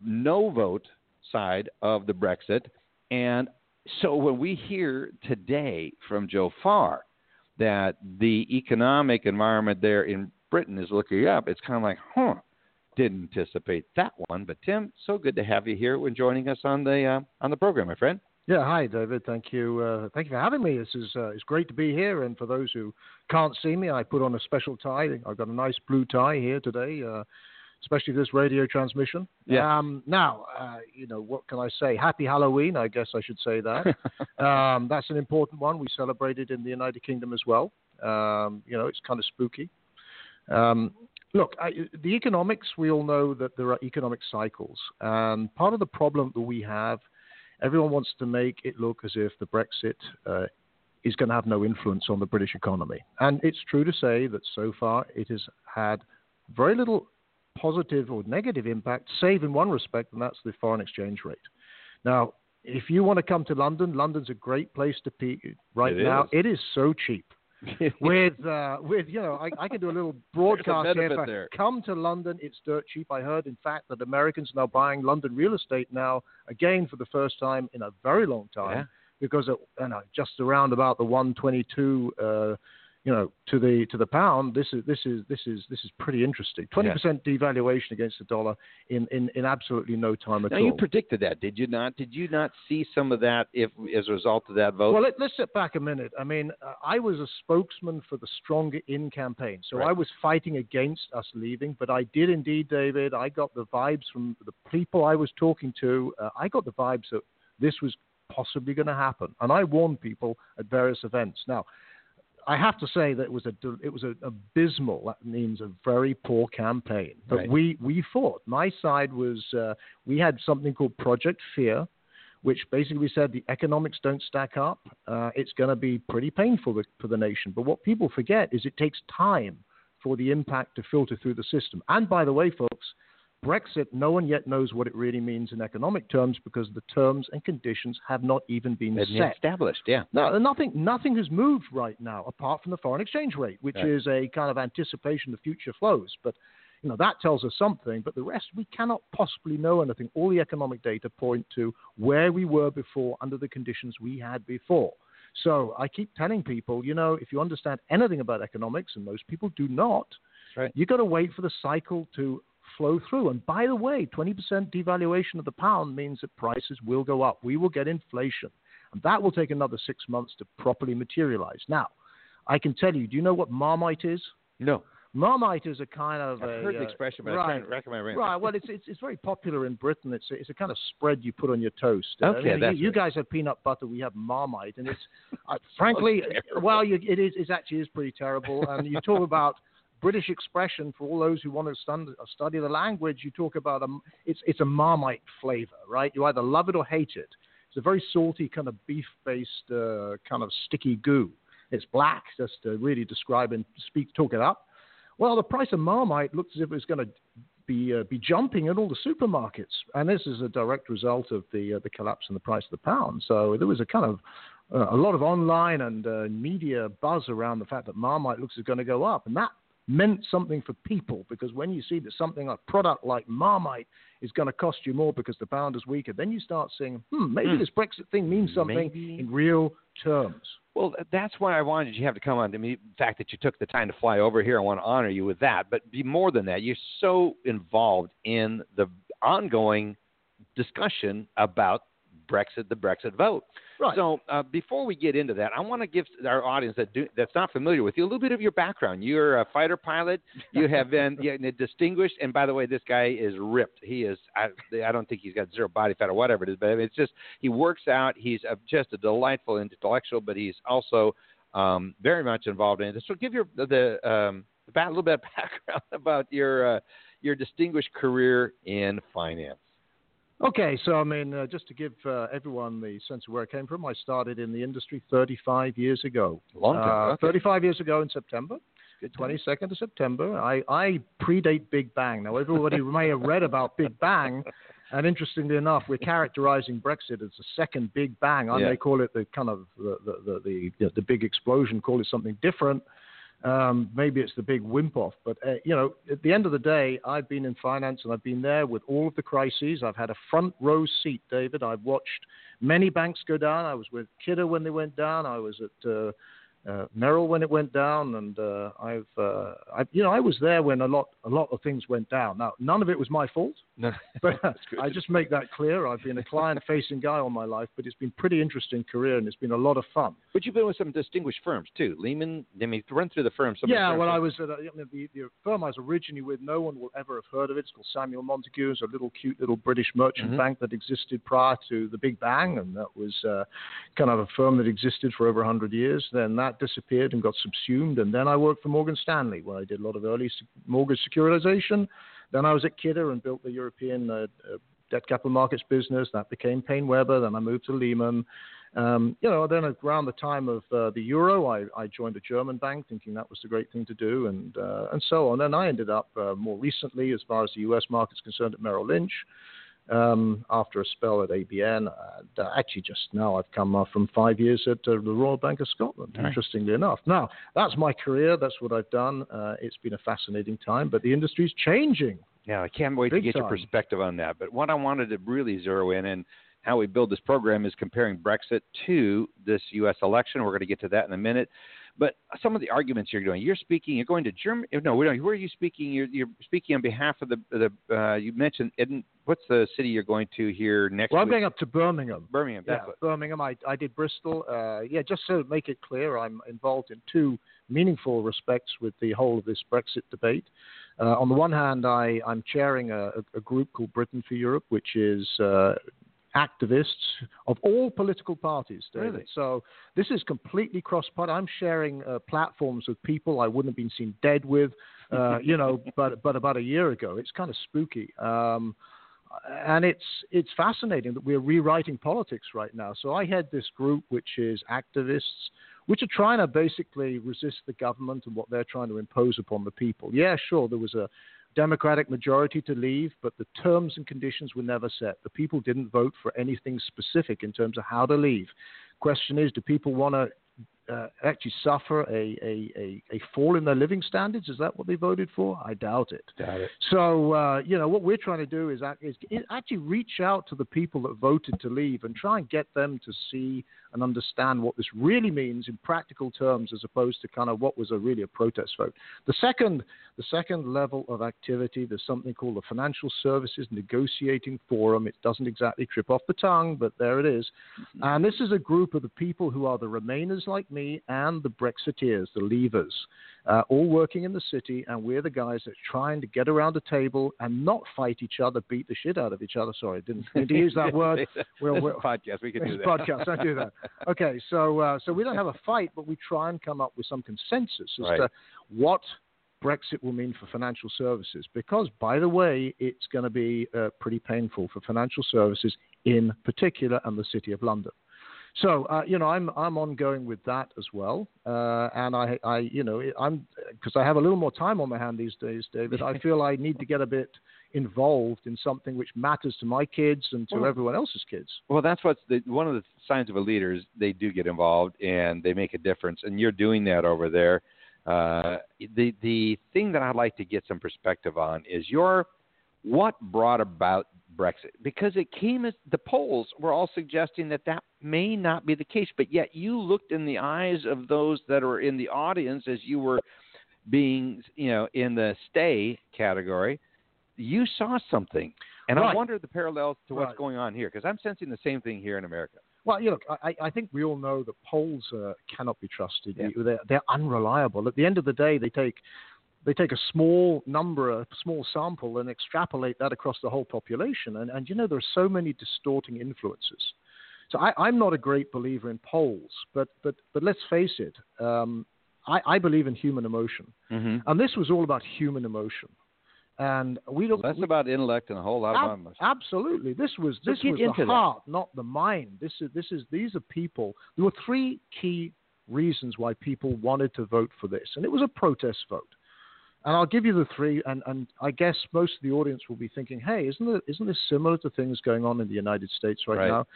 S3: no vote side of the Brexit. And so when we hear today from Joe Farr that the economic environment there in Britain is looking up, it's kind of like, huh, didn't anticipate that one. But Tim, so good to have you here when joining us on the uh, on the program, my friend.
S11: Yeah, hi David. Thank you. Uh, thank you for having me. This is uh, it's great to be here. And for those who can't see me, I put on a special tie. I've got a nice blue tie here today, uh, especially this radio transmission.
S3: Yeah.
S11: Um, now, uh, you know what can I say? Happy Halloween. I guess I should say that. (laughs) um, that's an important one. We celebrated in the United Kingdom as well. Um, you know, it's kind of spooky. Um, look, I, the economics, we all know that there are economic cycles. And part of the problem that we have, everyone wants to make it look as if the Brexit uh, is going to have no influence on the British economy. And it's true to say that so far it has had very little positive or negative impact, save in one respect, and that's the foreign exchange rate. Now, if you want to come to London, London's a great place to be right
S3: it
S11: now.
S3: Is.
S11: It is so cheap. (laughs) with uh, with you know I, I can do a little (laughs) broadcast
S3: here.
S11: For. Come to London, it's dirt cheap. I heard, in fact, that Americans are now buying London real estate now again for the first time in a very long time
S3: Yeah.
S11: because it, you know, just around about the 122. Uh, you know, to the to the pound, this is this is this is this is pretty interesting. Twenty percent devaluation against the dollar in, in, in absolutely no time at
S3: Now
S11: all.
S3: you predicted that, did you not? Did you not see some of that if as a result of that vote?
S11: Well, let, us sit back a minute. I mean, uh, I was a spokesman for the Stronger In campaign, so
S3: Right.
S11: I was fighting against us leaving. But I did indeed, David. I got the vibes from the people I was talking to. Uh, I got the vibes that this was possibly going to happen, and I warned people at various events. Now, I have to say that it was a it was a abysmal. That means a very poor campaign. But
S3: Right.
S11: we we fought. My side was uh, we had something called Project Fear, which basically said the economics don't stack up. Uh, it's going to be pretty painful for the nation. But what people forget is it takes time for the impact to filter through the system. And by the way, folks, Brexit, no one yet knows what it really means in economic terms because the terms and conditions have not even been set.
S3: established, yeah.
S11: No, nothing, nothing has moved right now apart from the foreign exchange rate, which
S3: Right.
S11: is a kind of anticipation of future flows. But you know that tells us something. But the rest, we cannot possibly know anything. All the economic data point to where we were before under the conditions we had before. So I keep telling people, you know, if you understand anything about economics, and most people do not,
S3: right.
S11: you got to wait for the cycle to flow through. And by the way, 20% devaluation of the pound means that prices will go up. We will get inflation. And that will take another six months to properly materialize. Now, I can tell you, do you know what Marmite is?
S3: No.
S11: Marmite is a kind of
S3: I've
S11: a,
S3: heard the
S11: uh,
S3: expression, but I can't recommend it.
S11: Right. Well, it's, it's it's very popular in Britain. It's a, it's a kind of spread you put on your toast.
S3: Okay,
S11: mean,
S3: that's
S11: you, you guys have peanut butter. We have Marmite, and it's uh, (laughs) frankly, well, you, it is it actually is pretty terrible. And you talk about British expression for all those who want to study, the language. You talk about a it's it's a Marmite flavor, right? You either love it or hate it. It's a very salty kind of beef-based uh, kind of sticky goo. It's black, just to really describe and speak, talk it up. Well, the price of Marmite looks as if it's going to be uh, be jumping in all the supermarkets, and this is a direct result of the uh, the collapse in the price of the pound. So there was a kind of uh, a lot of online and uh, media buzz around the fact that Marmite looks is going to go up, and that meant something for people because when you see that something a product like Marmite is going to cost you more because the pound is weaker, then you start saying, hmm, maybe
S3: Hmm.
S11: this Brexit thing means something
S3: Maybe.
S11: in real terms.
S3: Well, that's why I wanted you to have to come on. I mean, the fact that you took the time to fly over here, I want to honor you with that. But be more than that, you're so involved in the ongoing discussion about Brexit, the Brexit vote.
S11: Right.
S3: So uh, before we get into that, I want to give our audience that do, that's not familiar with you a little bit of your background. You're a fighter pilot. (laughs) You have been yeah, distinguished, and by the way, this guy is ripped. He is. I, I don't think he's got zero body fat or whatever it is, but I mean, it's just he works out. He's a, just a delightful intellectual, but he's also um, very much involved in it. So give your the um, a little bit of (laughs) background about your uh, your distinguished career in finance.
S11: Okay, so I mean, uh, just to give uh, everyone the sense of where I came from, I started in the industry 35 years ago.
S3: Long time,
S11: Uh,
S3: okay.
S11: 35 years ago in September. 22nd of September. I, I predate Big Bang. Now, everybody may have read about Big Bang, and interestingly enough, we're characterizing Brexit as the second Big Bang. I
S3: Yeah.
S11: may call it the kind of the the, the, the, the big explosion, call it something different. Um, maybe it's the big wimp off, but uh, you know, at the end of the day, I've been in finance and I've been there with all of the crises. I've had a front row seat, David. I've watched many banks go down. I was with Kidder when they went down. I was at uh, uh, Merrill when it went down, and uh, I've, uh, I, you know, I was there when a lot, a lot of things went down. Now, none of it was my fault, (laughs)
S3: No, (laughs)
S11: but. I just make that clear. I've been a client-facing guy all my life, but it's been pretty interesting career, and it's been a lot of fun.
S3: But you've been with some distinguished firms too. Lehman. I mean, run through the firms. the
S11: Yeah, well, I was at a, I mean, the, the firm I was originally with. No one will ever have heard of it. It's called Samuel Montagu. It's a little cute little British merchant
S3: Mhm.
S11: bank that existed prior to the Big Bang, and that was uh, kind of a firm that existed for over 100 years. Then that disappeared and got subsumed, and then I worked for Morgan Stanley, where I did a lot of early mortgage securitization. Then I was at Kidder and built the European uh, uh, debt capital markets business. That became PaineWebber. Then I moved to Lehman. Um, you know, then around the time of uh, the euro, I, I joined a German bank, thinking that was the great thing to do, and uh, and so on. Then I ended up uh, more recently, as far as the U.S. market is concerned, at Merrill Lynch. Um, after a spell at ABN, uh, actually just now I've come uh, from five years at uh, the Royal Bank of Scotland.
S3: Right.
S11: Interestingly enough, now that's my career. That's what I've done. Uh, it's been a fascinating time, but the industry's changing.
S3: Yeah, I can't wait
S11: Big
S3: to get your perspective on that. But what I wanted to really zero in and how we build this program is comparing Brexit to this U.S. election. We're going to get to that in a minute. But some of the arguments you're doing, you're speaking, you're going to Germany. No. Where are you speaking? You're, you're speaking on behalf of the the. Uh, you mentioned Edin, what's the city you're going to here next
S11: Well, I'm
S3: week?
S11: going up to Birmingham.
S3: Birmingham.
S11: Yeah,
S3: what.
S11: Birmingham. I, I did Bristol. Uh, yeah, just to make it clear, I'm involved in two meaningful respects with the whole of this Brexit debate. Uh, on the one hand, I, I'm chairing a, a group called Britain for Europe, which is uh, activists of all political parties. David.
S3: Really?
S11: So this is completely cross-party. I'm sharing uh, platforms with people I wouldn't have been seen dead with, uh, (laughs) you know, but but about a year ago. It's kind of spooky. Um, and it's it's fascinating that we're rewriting politics right now. So I head this group, which is activists, which are trying to basically resist the government and what they're trying to impose upon the people. Yeah, sure, there was a Democratic majority to leave, but the terms and conditions were never set. The people didn't vote for anything specific in terms of how to leave. Question is, do people want to uh, actually suffer a, a, a, a, fall in their living standards? Is that what they voted for? I doubt it.
S3: Doubt it.
S11: So, uh, you know, what we're trying to do is, is, actually reach out to the people that voted to leave and try and get them to see and understand what this really means in practical terms as opposed to kind of what was a really a protest vote. The second, the second level of activity, there's something called the Financial Services Negotiating Forum. It doesn't exactly trip off the tongue, but there it is. Mm-hmm. And this is a group of the people who are the Remainers like me and the Brexiteers, the Leavers uh, all working in the city, and we're the guys that are trying to get around a table and not fight each other, beat the shit out of each other. Sorry, I didn't (laughs) mean to use that word.
S3: We're, we're, podcast, we can do that.
S11: Podcast, don't do that. (laughs) Okay, so uh, so we don't have a fight, but we try and come up with some consensus as
S3: right.
S11: to what Brexit will mean for financial services. Because, by the way, it's going to be uh, pretty painful for financial services in particular and the City of London. So uh, you know, I'm I'm ongoing with that as well, uh, and I I you know I'm because I have a little more time on my hand these days, David. I (laughs) feel I need to get a bit involved in something which matters to my kids and to well, everyone else's kids.
S3: Well, that's what's the, one of the signs of a leader is they do get involved and they make a difference, and you're doing that over there. Uh, the the thing that I'd like to get some perspective on is your what brought about Brexit because it came as the polls were all suggesting that that may not be the case, but yet you looked in the eyes of those that were in the audience as you were being, you know, in the stay category. You saw something, and
S11: right.
S3: I wonder the parallels to what's
S11: right.
S3: going on here because I'm sensing the same thing here in America.
S11: Well, you know, I, I think we all know that polls uh, cannot be trusted.
S3: Yeah.
S11: They're, they're unreliable. At the end of the day, they take they take a small number, a small sample, and extrapolate that across the whole population. And, and you know, there are so many distorting influences. So I, am not a great believer in polls, but but but let's face it, um, I, I, believe in human emotion,
S3: mm-hmm.
S11: and this was all about human emotion. And we don't.
S3: Less
S11: we,
S3: about intellect and a whole lot
S11: ab-
S3: of emotion.
S11: Absolutely, this was
S3: so
S11: this was
S3: the
S11: heart, not the mind. This is this is these are people. There were three key reasons why people wanted to vote for this, and it was a protest vote. And I'll give you the three, and, and I guess most of the audience will be thinking, hey, isn't, it, isn't this similar to things going on in the United States right,
S3: right.
S11: now?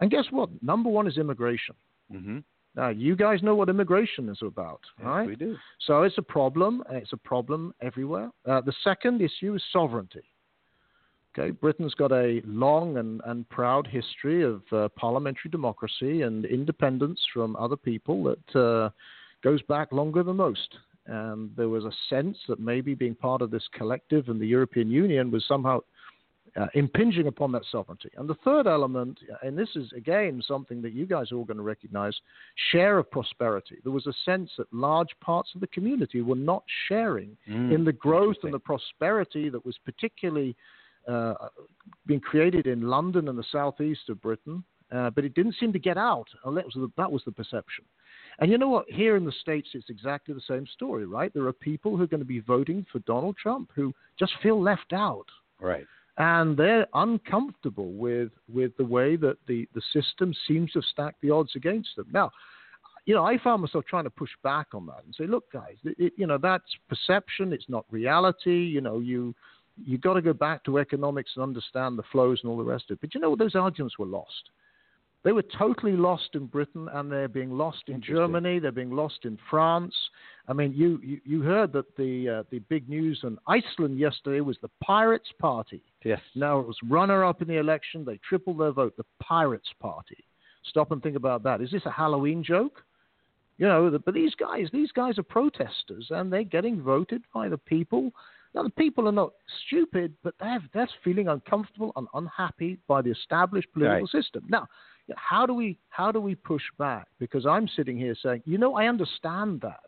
S11: And guess what? Number one is immigration.
S3: Mm-hmm.
S11: Now, you guys know what immigration is about,
S3: yes,
S11: right?
S3: We do.
S11: So it's a problem. And it's a problem everywhere. Uh, the second issue is sovereignty. Okay, Britain's got a long and, and proud history of uh, parliamentary democracy and independence from other people that uh, goes back longer than most and there was a sense that maybe being part of this collective and the European Union was somehow uh, impinging upon that sovereignty. And the third element, and this is again something that you guys are all going to recognize, share of prosperity. There was a sense that large parts of the community were not sharing
S3: mm,
S11: in the growth and the prosperity that was particularly uh, being created in London and the southeast of Britain. Uh, but it didn't seem to get out. That was the, that was the perception. And you know what? Here in the States, it's exactly the same story, right? There are people who are going to be voting for Donald Trump who just feel left out.
S3: Right.
S11: And they're uncomfortable with, with the way that the, the system seems to have stacked the odds against them. Now, you know, I found myself trying to push back on that and say, look, guys, it, you know, that's perception. It's not reality. You know, you you got to go back to economics and understand the flows and all the rest of it. But you know, those arguments were lost. They were totally lost in Britain, and they're being lost in Germany. They're being lost in France. I mean, you you, you heard that the uh, the big news in Iceland yesterday was the Pirates Party.
S3: Yes.
S11: Now it was runner up in the election. They tripled their vote. The Pirates Party. Stop and think about that. Is this a Halloween joke? You know, the, but these guys, these guys are protesters, and they're getting voted by the people. Now, the people are not stupid, but they're, they're feeling uncomfortable and unhappy by the established political
S3: right.
S11: system. Now, how do we how do we push back? Because I'm sitting here saying, you know, I understand that,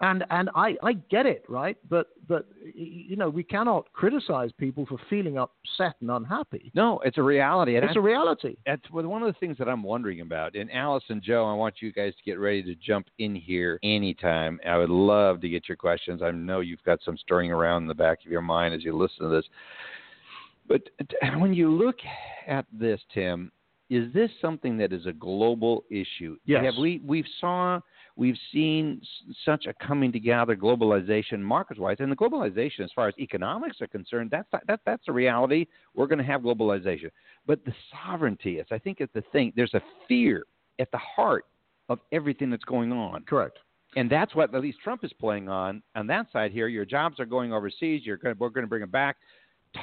S11: and and I, I get it, right? But but you know, we cannot criticize people for feeling upset and unhappy.
S3: No, it's a reality.
S11: it's a reality.
S3: It's one of the things that I'm wondering about. And Alice and Joe, I want you guys to get ready to jump in here anytime. I would love to get your questions. I know you've got some stirring around in the back of your mind as you listen to this. But when you look at this, Tim, is this something that is a global issue?
S11: Yes.
S3: Have we we've saw we've seen such a coming together globalization markets wise and the globalization as far as economics are concerned that's that that's a reality we're going to have globalization but the sovereignty is i think is the thing there's a fear at the heart of everything that's going on
S11: Correct.
S3: and that's what at least Trump is playing on on that side here. Your jobs are going overseas. You're going, we're going to bring them back.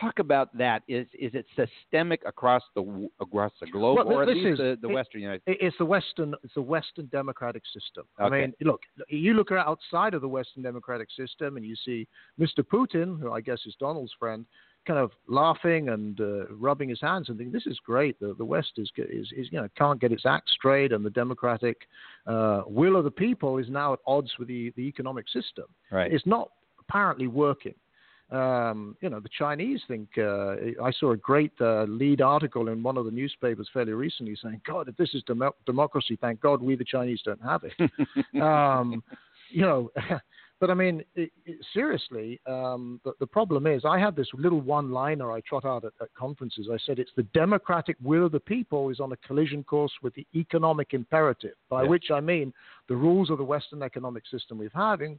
S3: Talk about that. Is is it systemic across the across the globe,
S11: Well,
S3: or at least
S11: is-
S3: the, the
S11: it-
S3: Western United?
S11: It- It's the Western. It's the Western democratic system. I mean, look, you look outside of the Western democratic system, and you see Mr. Putin, who I guess is Donald's friend, kind of laughing and uh, rubbing his hands and thinking, "This is great. The, the West is, is is you know can't get its act straight, and the democratic uh, will of the people is now at odds with the the economic system.
S3: Right.
S11: It's not apparently working." Um, you know, the Chinese think. Uh, I saw a great uh, lead article in one of the newspapers fairly recently saying, "God, if this is demo- democracy, thank God we the Chinese don't have it." (laughs) um, you know, (laughs) but I mean, it, it, seriously, um, the, the problem is, I have this little one-liner I trot out at, at conferences. I said it's the democratic will of the people is on a collision course with the economic imperative, by
S3: Yeah.
S11: which I mean the rules of the Western economic system we're having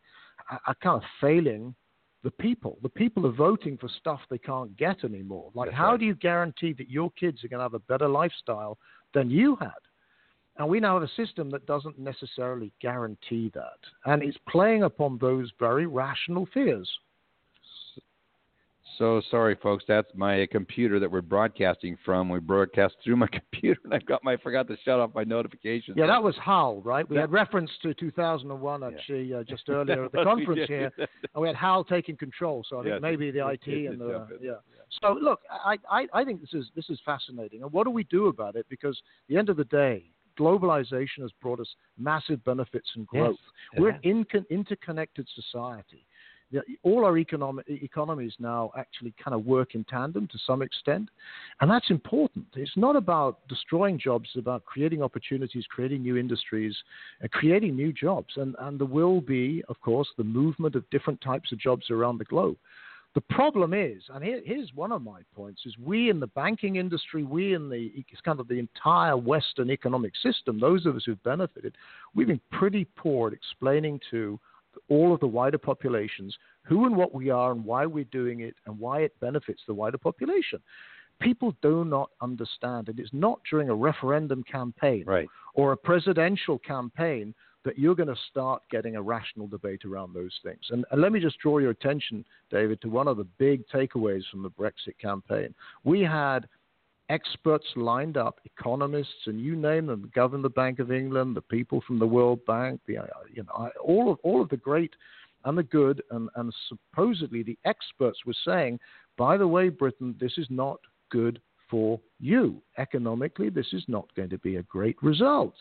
S11: are, are kind of failing the people. The people are voting for stuff they can't get anymore. Like,
S3: That's
S11: how
S3: right.
S11: do you guarantee that your kids are going to have a better lifestyle than you had? And we now have a system that doesn't necessarily guarantee that. And it's playing upon those very rational fears.
S3: So sorry, folks. That's my computer that we're broadcasting from. We broadcast through my (laughs) computer, and I got my I forgot to shut off my notifications.
S11: Yeah, that was Hal, right? We
S3: That-
S11: had reference to 2001 actually uh, just (laughs) earlier at the conference here, and we had Hal taking control. So I think
S3: Yes,
S11: maybe the
S3: it-
S11: IT
S3: it
S11: and the
S3: in.
S11: yeah. So look, I, I I think this is this is fascinating, and what do we do about it? Because at the end of the day, globalization has brought us massive benefits and growth.
S3: it
S11: We're an in, interconnected society. All our economic economies now actually kind of work in tandem to some extent, and that's important. It's not about destroying jobs; it's about creating opportunities, creating new industries, and creating new jobs. And and there will be, of course, the movement of different types of jobs around the globe. The problem is, and here, here's one of my points: is we in the banking industry, we in the it's kind of the entire Western economic system, those of us who've benefited, we've been pretty poor at explaining to all of the wider populations who and what we are and why we're doing it and why it benefits the wider population. People do not understand, and it's not during a referendum campaign
S3: Right.
S11: or a presidential campaign that you're going to start getting a rational debate around those things. And, and let me just draw your attention, David, to one of the big takeaways from the Brexit campaign. We had experts lined up, economists, and you name them, the governor of the Bank of England, the people from the World Bank, the uh, you know all of all of the great and the good, and, and supposedly the experts were saying, by the way, Britain, this is not good for you economically. This is not going to be a great result.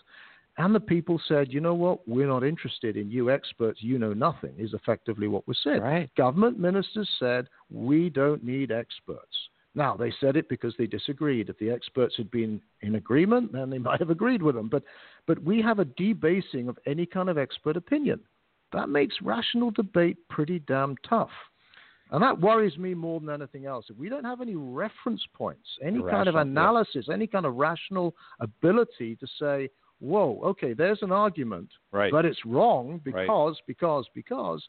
S11: And the people said, you know what, we're not interested in you experts, you know nothing, is effectively what was said.
S3: Right.
S11: Government ministers said, we don't need experts. Now, they said it because they disagreed. If the experts had been in agreement, then they (laughs) might have agreed with them. But, but we have a debasing of any kind of expert opinion. That makes rational debate pretty damn tough. And that worries me more than anything else. If we don't have any reference points, any kind of
S3: Rational, yeah.
S11: analysis, any kind of rational ability to say, whoa, okay, there's an argument,
S3: Right.
S11: but it's wrong
S3: Right.
S11: because, because, because,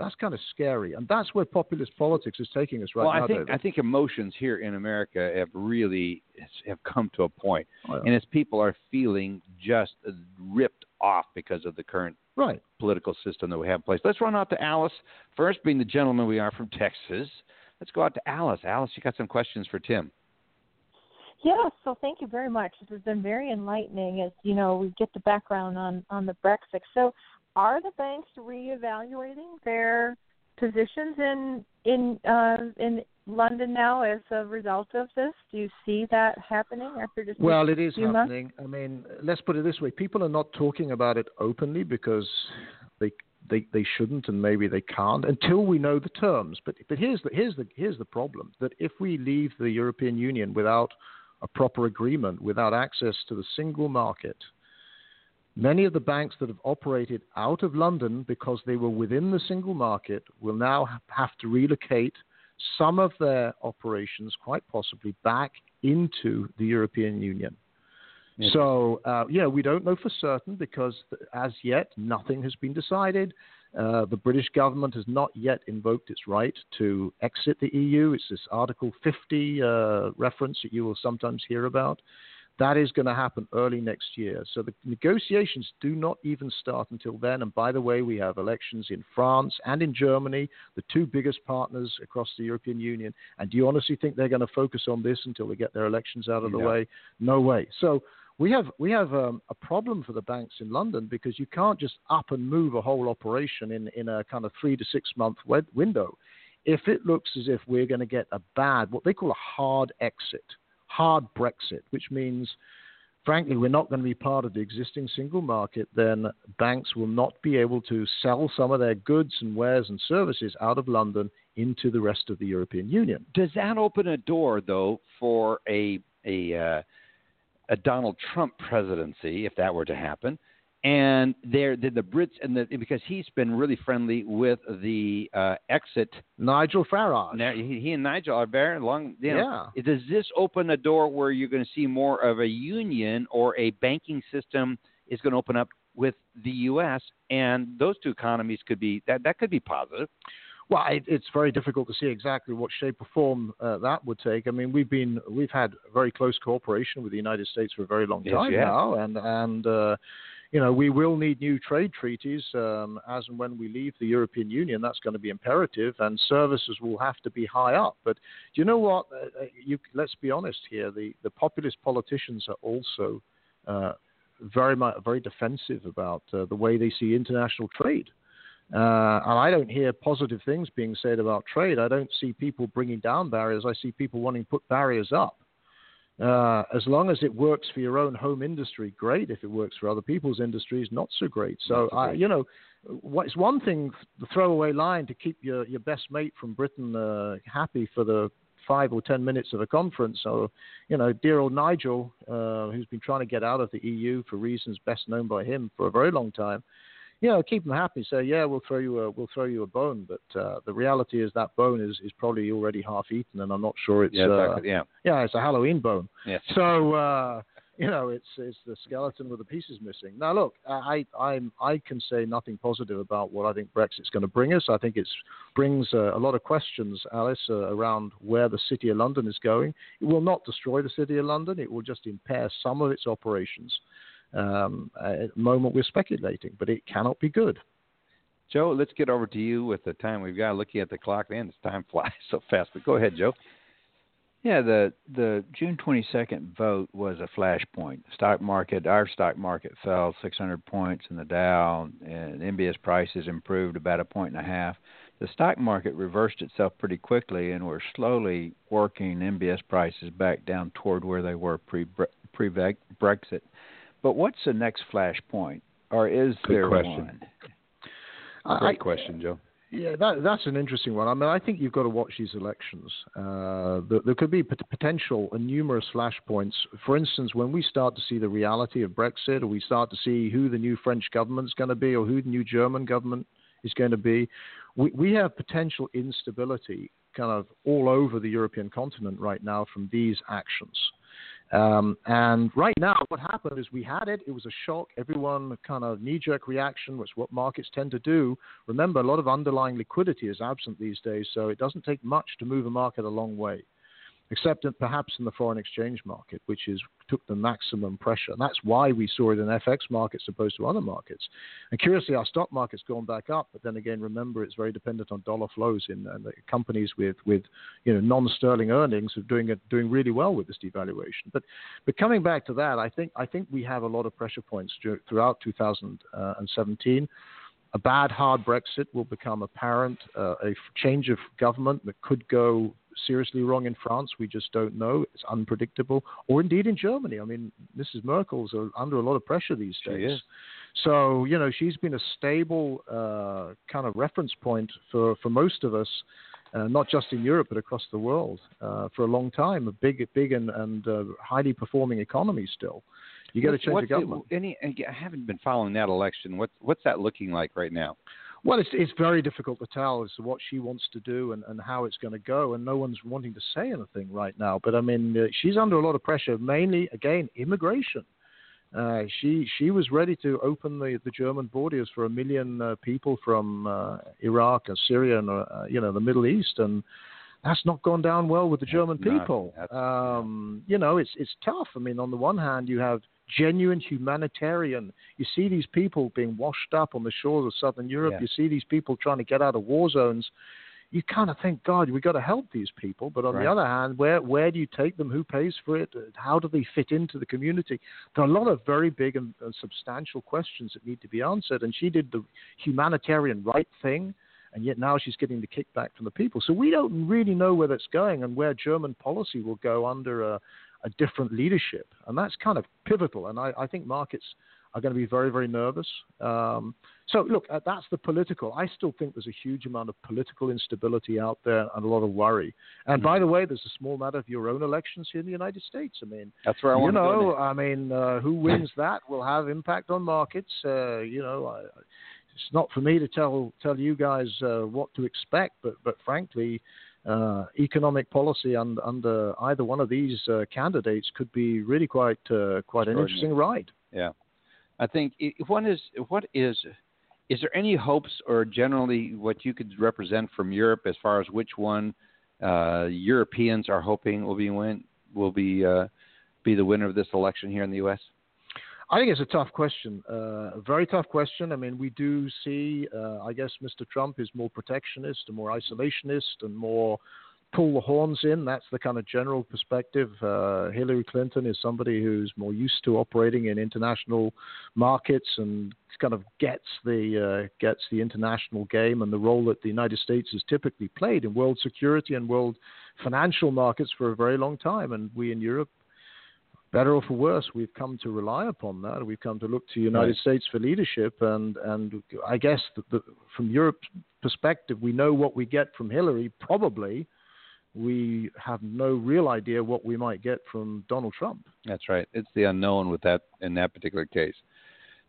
S11: that's kind of scary. And that's where populist politics is taking us right
S3: well,
S11: now.
S3: I think
S11: David.
S3: I think emotions here in America have really have come to a point,
S11: Oh, yeah.
S3: and as people are feeling just ripped off because of the current
S11: right.
S3: political system that we have in place. Let's run out to Alice first, being the gentleman we are from Texas. Let's go out to Alice. Alice, you got some questions for Tim.
S6: Yeah, so thank you very much. This has been very enlightening as you know we get the background on on the Brexit. So, are the banks reevaluating their positions in in uh, in London now as a result of this? Do you see that happening after just
S11: Well, it is
S6: few months?
S11: happening. I mean, let's put it this way: people are not talking about it openly because they they they shouldn't, and maybe they can't until we know the terms. But but here's the here's the here's the problem: that if we leave the European Union without a proper agreement, without access to the single market, many of the banks that have operated out of London because they were within the single market will now have to relocate some of their operations, quite possibly, back into the European Union. So, uh, yeah, we don't know for certain because as yet nothing has been decided. Uh, the British government has not yet invoked its right to exit the EU. It's this Article 50 uh, reference that you will sometimes hear about. That is going to happen early next year. So the negotiations do not even start until then. And by the way, we have elections in France and in Germany, the two biggest partners across the European Union. And do you honestly think they're going to focus on this until they get their elections out of the
S3: No.
S11: way? No way. So we have we have um, a problem for the banks in London because you can't just up and move a whole operation in in a kind of three to six month wed- window. If it looks as if we're going to get a bad, what they call a hard exit, hard Brexit, which means, frankly, we're not going to be part of the existing single market, then banks will not be able to sell some of their goods and wares and services out of London into the rest of the European Union.
S3: Does that open a door though for a a uh, a Donald Trump presidency if that were to happen? And there, the, the Brits and the because he's been really friendly with the uh, exit.
S11: Nigel Farage.
S3: Now, he, he and Nigel are very long. You know, Does this open a door where you're going to see more of a union or a banking system is going to open up with the U.S. and those two economies could be that that could be positive.
S11: Well, it, it's very difficult to see exactly what shape or form uh, that would take. I mean, we've been we've had very close cooperation with the United States for a very long time
S3: have.
S11: now, and and uh, you know we will need new trade treaties um, as and when we leave the European Union. That's going to be imperative, and services will have to be high up. But do you know what? Uh, uh, you let's be honest here. The the populist politicians are also uh, very very defensive about uh, the way they see international trade. Uh, and I don't hear positive things being said about trade. I don't see people bringing down barriers. I see people wanting to put barriers up. Uh, as long as it works for your own home industry, great. If it works for other people's industries, not so great. So, I, you know, what- it's one thing, the throwaway line to keep your, your best mate from Britain uh, happy for the five or ten minutes of a conference. So, you know, dear old Nigel, uh, who's been trying to get out of the EU for reasons best known by him for a very long time, you know, keep them happy. Say, yeah, we'll throw you a we'll throw you a bone, but uh, the reality is that bone is, is probably already half eaten, and I'm not sure it's
S3: Yeah,
S11: uh.
S3: Yeah.
S11: yeah, it's a Halloween bone.
S3: Yes.
S11: So uh, you know, it's it's the skeleton with the pieces missing. Now, look, I I'm I can say nothing positive about what I think Brexit's going to bring us. I think it brings uh, a lot of questions, Alice, uh, around where the city of London is going. It will not destroy the city of London. It will just impair some of its operations. Um, at the moment, we're speculating, but it cannot be good.
S3: Joe, let's get over to you with the time we've got. Looking at the clock, man, this time (laughs) flies so fast. But go ahead, Joe.
S4: Yeah, the the June 22nd vote was a flashpoint. Stock market, our stock market fell 600 points in the Dow, and MBS prices improved about a point and a half. The stock market reversed itself pretty quickly, and we're slowly working MBS prices back down toward where they were pre pre Brexit. But what's the next flashpoint, or is
S3: Good
S4: there
S3: question.
S4: one?
S3: Great question, Joe.
S11: Yeah, that, that's an interesting one. I mean, I think you've got to watch these elections. Uh, there, there could be pot- potential and numerous flashpoints. For instance, when we start to see the reality of Brexit, or we start to see who the new French government is going to be, or who the new German government is going to be, we, we have potential instability kind of all over the European continent right now from these actions. Um, and right now, what happened is we had it. It was a shock. Everyone kind of knee jerk reaction, which is what markets tend to do. Remember, a lot of underlying liquidity is absent these days, so it doesn't take much to move a market a long way, except perhaps in the foreign exchange market, which is took the maximum pressure. And that's why we saw it in FX markets opposed to other markets. And curiously, our stock market's gone back up, but then again, remember, it's very dependent on dollar flows in and the companies with, with you know non-sterling earnings are doing it doing really well with this devaluation. But but coming back to that, I think I think we have a lot of pressure points throughout 2017. A bad hard Brexit will become apparent. Uh, a change of government that could go seriously wrong in France, we just don't know. It's unpredictable. Or indeed in Germany. I mean, Mrs. Merkel's under a lot of pressure these days. So you know, she's been a stable uh, kind of reference point for for most of us. Uh, not just in Europe but across the world uh, for a long time. A big, big and, and uh, highly performing economy still. You got to change the government.
S3: It, any, I haven't been following that election. What's what's that looking like right now?
S11: Well, it's it's very difficult to tell as to what she wants to do and, and how it's going to go, and no one's wanting to say anything right now. But I mean, uh, she's under a lot of pressure, mainly again immigration. Uh, she she was ready to open the, the German borders for a million uh, people from uh, Iraq and Syria and uh, you know the Middle East, and that's not gone down well with the German people. Um, you know, it's it's tough. I mean, on the one hand, you have genuine humanitarian. You see these people being washed up on the shores of southern Europe.
S3: Yeah.
S11: You see these people trying to get out of war zones. You kind of think, God, we've got to help these people. But on
S3: Right.
S11: the other hand, where where do you take them? Who pays for it? How do they fit into the community? There are a lot of very big and, and substantial questions that need to be answered. And she did the humanitarian right thing and yet now she's getting the kickback from the people. So we don't really know where that's going and where German policy will go under a, a different leadership, and that's kind of pivotal. And I, I think markets are going to be very, very nervous. Um, so look, uh, that's the political. I still think there's a huge amount of political instability out there and a lot of worry. And by the way, there's a small matter of your own elections here in the United States. I mean,
S3: That's where I
S11: you
S3: want to go.
S11: know. I mean, uh, who (clears throat) wins that will have impact on markets. Uh, you know, I, it's not for me to tell tell you guys uh, what to expect, but but frankly, uh, economic policy un, under either one of these uh, candidates could be really quite uh, quite an interesting ride.
S3: Yeah, I think what is what is is there any hopes or generally what you could represent from Europe as far as which one uh, Europeans are hoping will be win will be uh, be the winner of this election here in the U.S.
S11: I think it's a tough question, uh, a very tough question. I mean, we do see, uh, I guess, Mr. Trump is more protectionist and more isolationist and more pull the horns in. That's the kind of general perspective. Uh, Hillary Clinton is somebody who's more used to operating in international markets and kind of gets the uh, gets the international game and the role that the United States has typically played in world security and world financial markets for a very long time. And we in Europe better or for worse, we've come to rely upon that. We've come to look to the United
S3: Right.
S11: States for leadership, and and I guess the, the, from Europe's perspective, we know what we get from Hillary. Probably, we have no real idea what we might get from Donald Trump.
S3: That's right. It's the unknown with that in that particular case.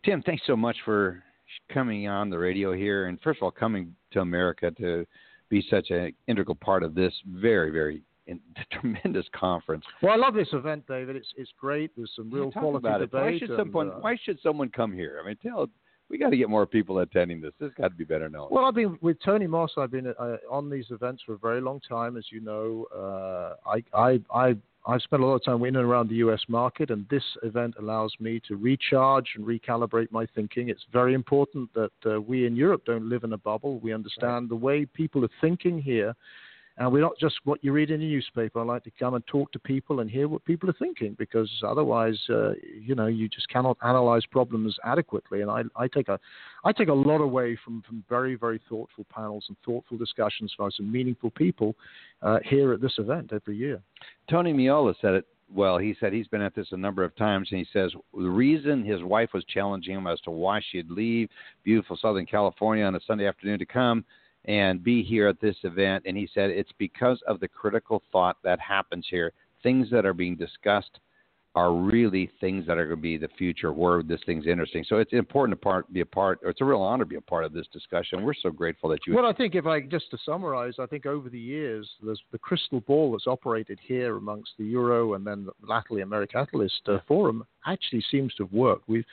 S3: Tim, thanks so much for coming on the radio here, and first of all, coming to America to be such an integral part of this very, very in, (laughs) tremendous conference.
S11: Well, I love this event, David. It's it's great. There's some real quality
S3: about it.
S11: debate.
S3: Why should
S11: and,
S3: someone?
S11: uh,
S3: why should someone come here? I mean, tell we got to get more people attending this. This got to be better known.
S11: Well, I've been with Tony Moss. I've been uh, on these events for a very long time, as you know. Uh, I, I, I, I've spent a lot of time in and around the U.S. market, and this event allows me to recharge and recalibrate my thinking. It's very important that uh, we in Europe don't live in a bubble. We understand the way people are thinking here. And we're not just what you read in the newspaper. I like to come and talk to people and hear what people are thinking because otherwise, uh, you know, you just cannot analyze problems adequately. And I, I take a, I take a lot away from, from very, very thoughtful panels and thoughtful discussions by some meaningful people uh, here at this event every year.
S3: Tony Meola said it well. He said he's been at this a number of times, and he says the reason his wife was challenging him as to why she'd leave beautiful Southern California on a Sunday afternoon to come and be here at this event, and he said it's because of the critical thought that happens here. Things that are being discussed are really things that are going to be the future where this thing's interesting. So it's important to part, be a part, or it's a real honor to be a part of this discussion. We're so grateful that you.
S11: Well, I think if I just to summarize, I think over the years, there's the crystal ball that's operated here amongst the Euro and then the latterly AmeriCatalyst uh, Forum actually seems to have worked. We've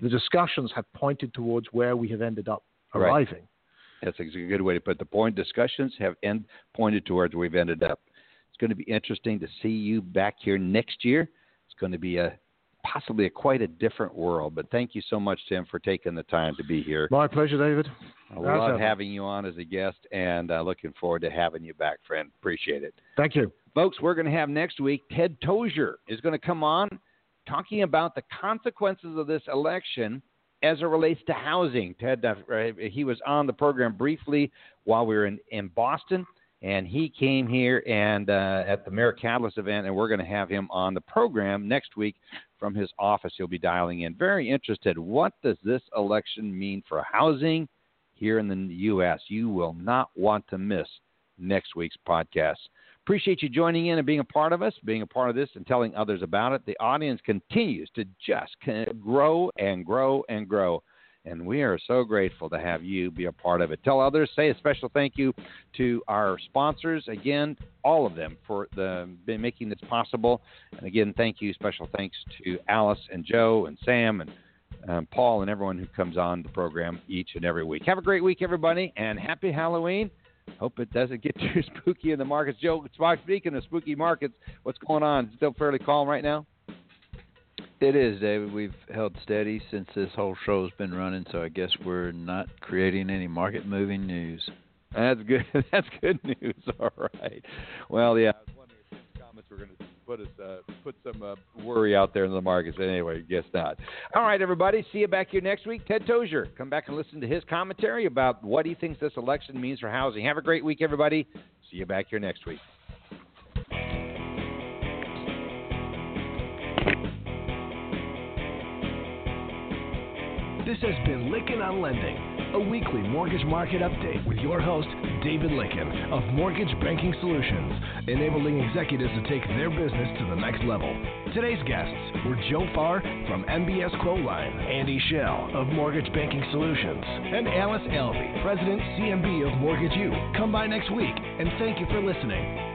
S11: the discussions have pointed towards where we have ended up
S3: Right. That's a good way to put it. The point. Discussions have end, pointed towards where we've ended up. It's going to be interesting to see you back here next year. It's going to be a possibly a quite a different world. But thank you so much, Tim, for taking the time to be here.
S11: My pleasure, David.
S3: I love having you on as a guest, and uh, looking forward to having you back, friend. Appreciate it.
S11: Thank you.
S3: Folks, we're going to have next week, Ted Tozer is going to come on talking about the consequences of this election as it relates to housing. Ted, uh, he was on the program briefly while we were in, in Boston, and he came here and uh, at the AmeriCatalyst event, and we're going to have him on the program next week from his office. He'll be dialing in. Very interested. What does this election mean for housing here in the U.S.? You will not want to miss next week's podcast. Appreciate you joining in and being a part of us, being a part of this, and telling others about it. The audience continues to just grow and grow and grow. and we are so grateful to have you be a part of it. Tell others, say a special thank you to our sponsors, again, all of them for the been making this possible. And again, thank you, special thanks to Alice and Joe and Sam and um, Paul and everyone who comes on the program each and every week. Have a great week, everybody, and happy Halloween. Hope it doesn't get (laughs) too spooky in the markets. Joe, speaking of spooky markets, what's going on? Still fairly calm right now?
S4: It is, David. We've held steady since this whole show's been running, so I guess we're not creating any market moving news.
S3: That's good. (laughs) That's good news. All right. Well, yeah, I was wondering if comments were going to put us uh, put some uh, worry out there in the markets. Anyway, guess not. All right, everybody. See you back here next week. Ted Tozer, come back and listen to his commentary about what he thinks this election means for housing. Have a great week, everybody. See you back here next week.
S2: This has been Lykken on Lending, a weekly mortgage market update with your host, David Lykken of Mortgage Banking Solutions, enabling executives to take their business to the next level. Today's guests were Joe Farr from MBS Quoteline, Andy Schell of Mortgage Banking Solutions, and Alice Alvey, President CMB of Mortgage U. Come by next week, and thank you for listening.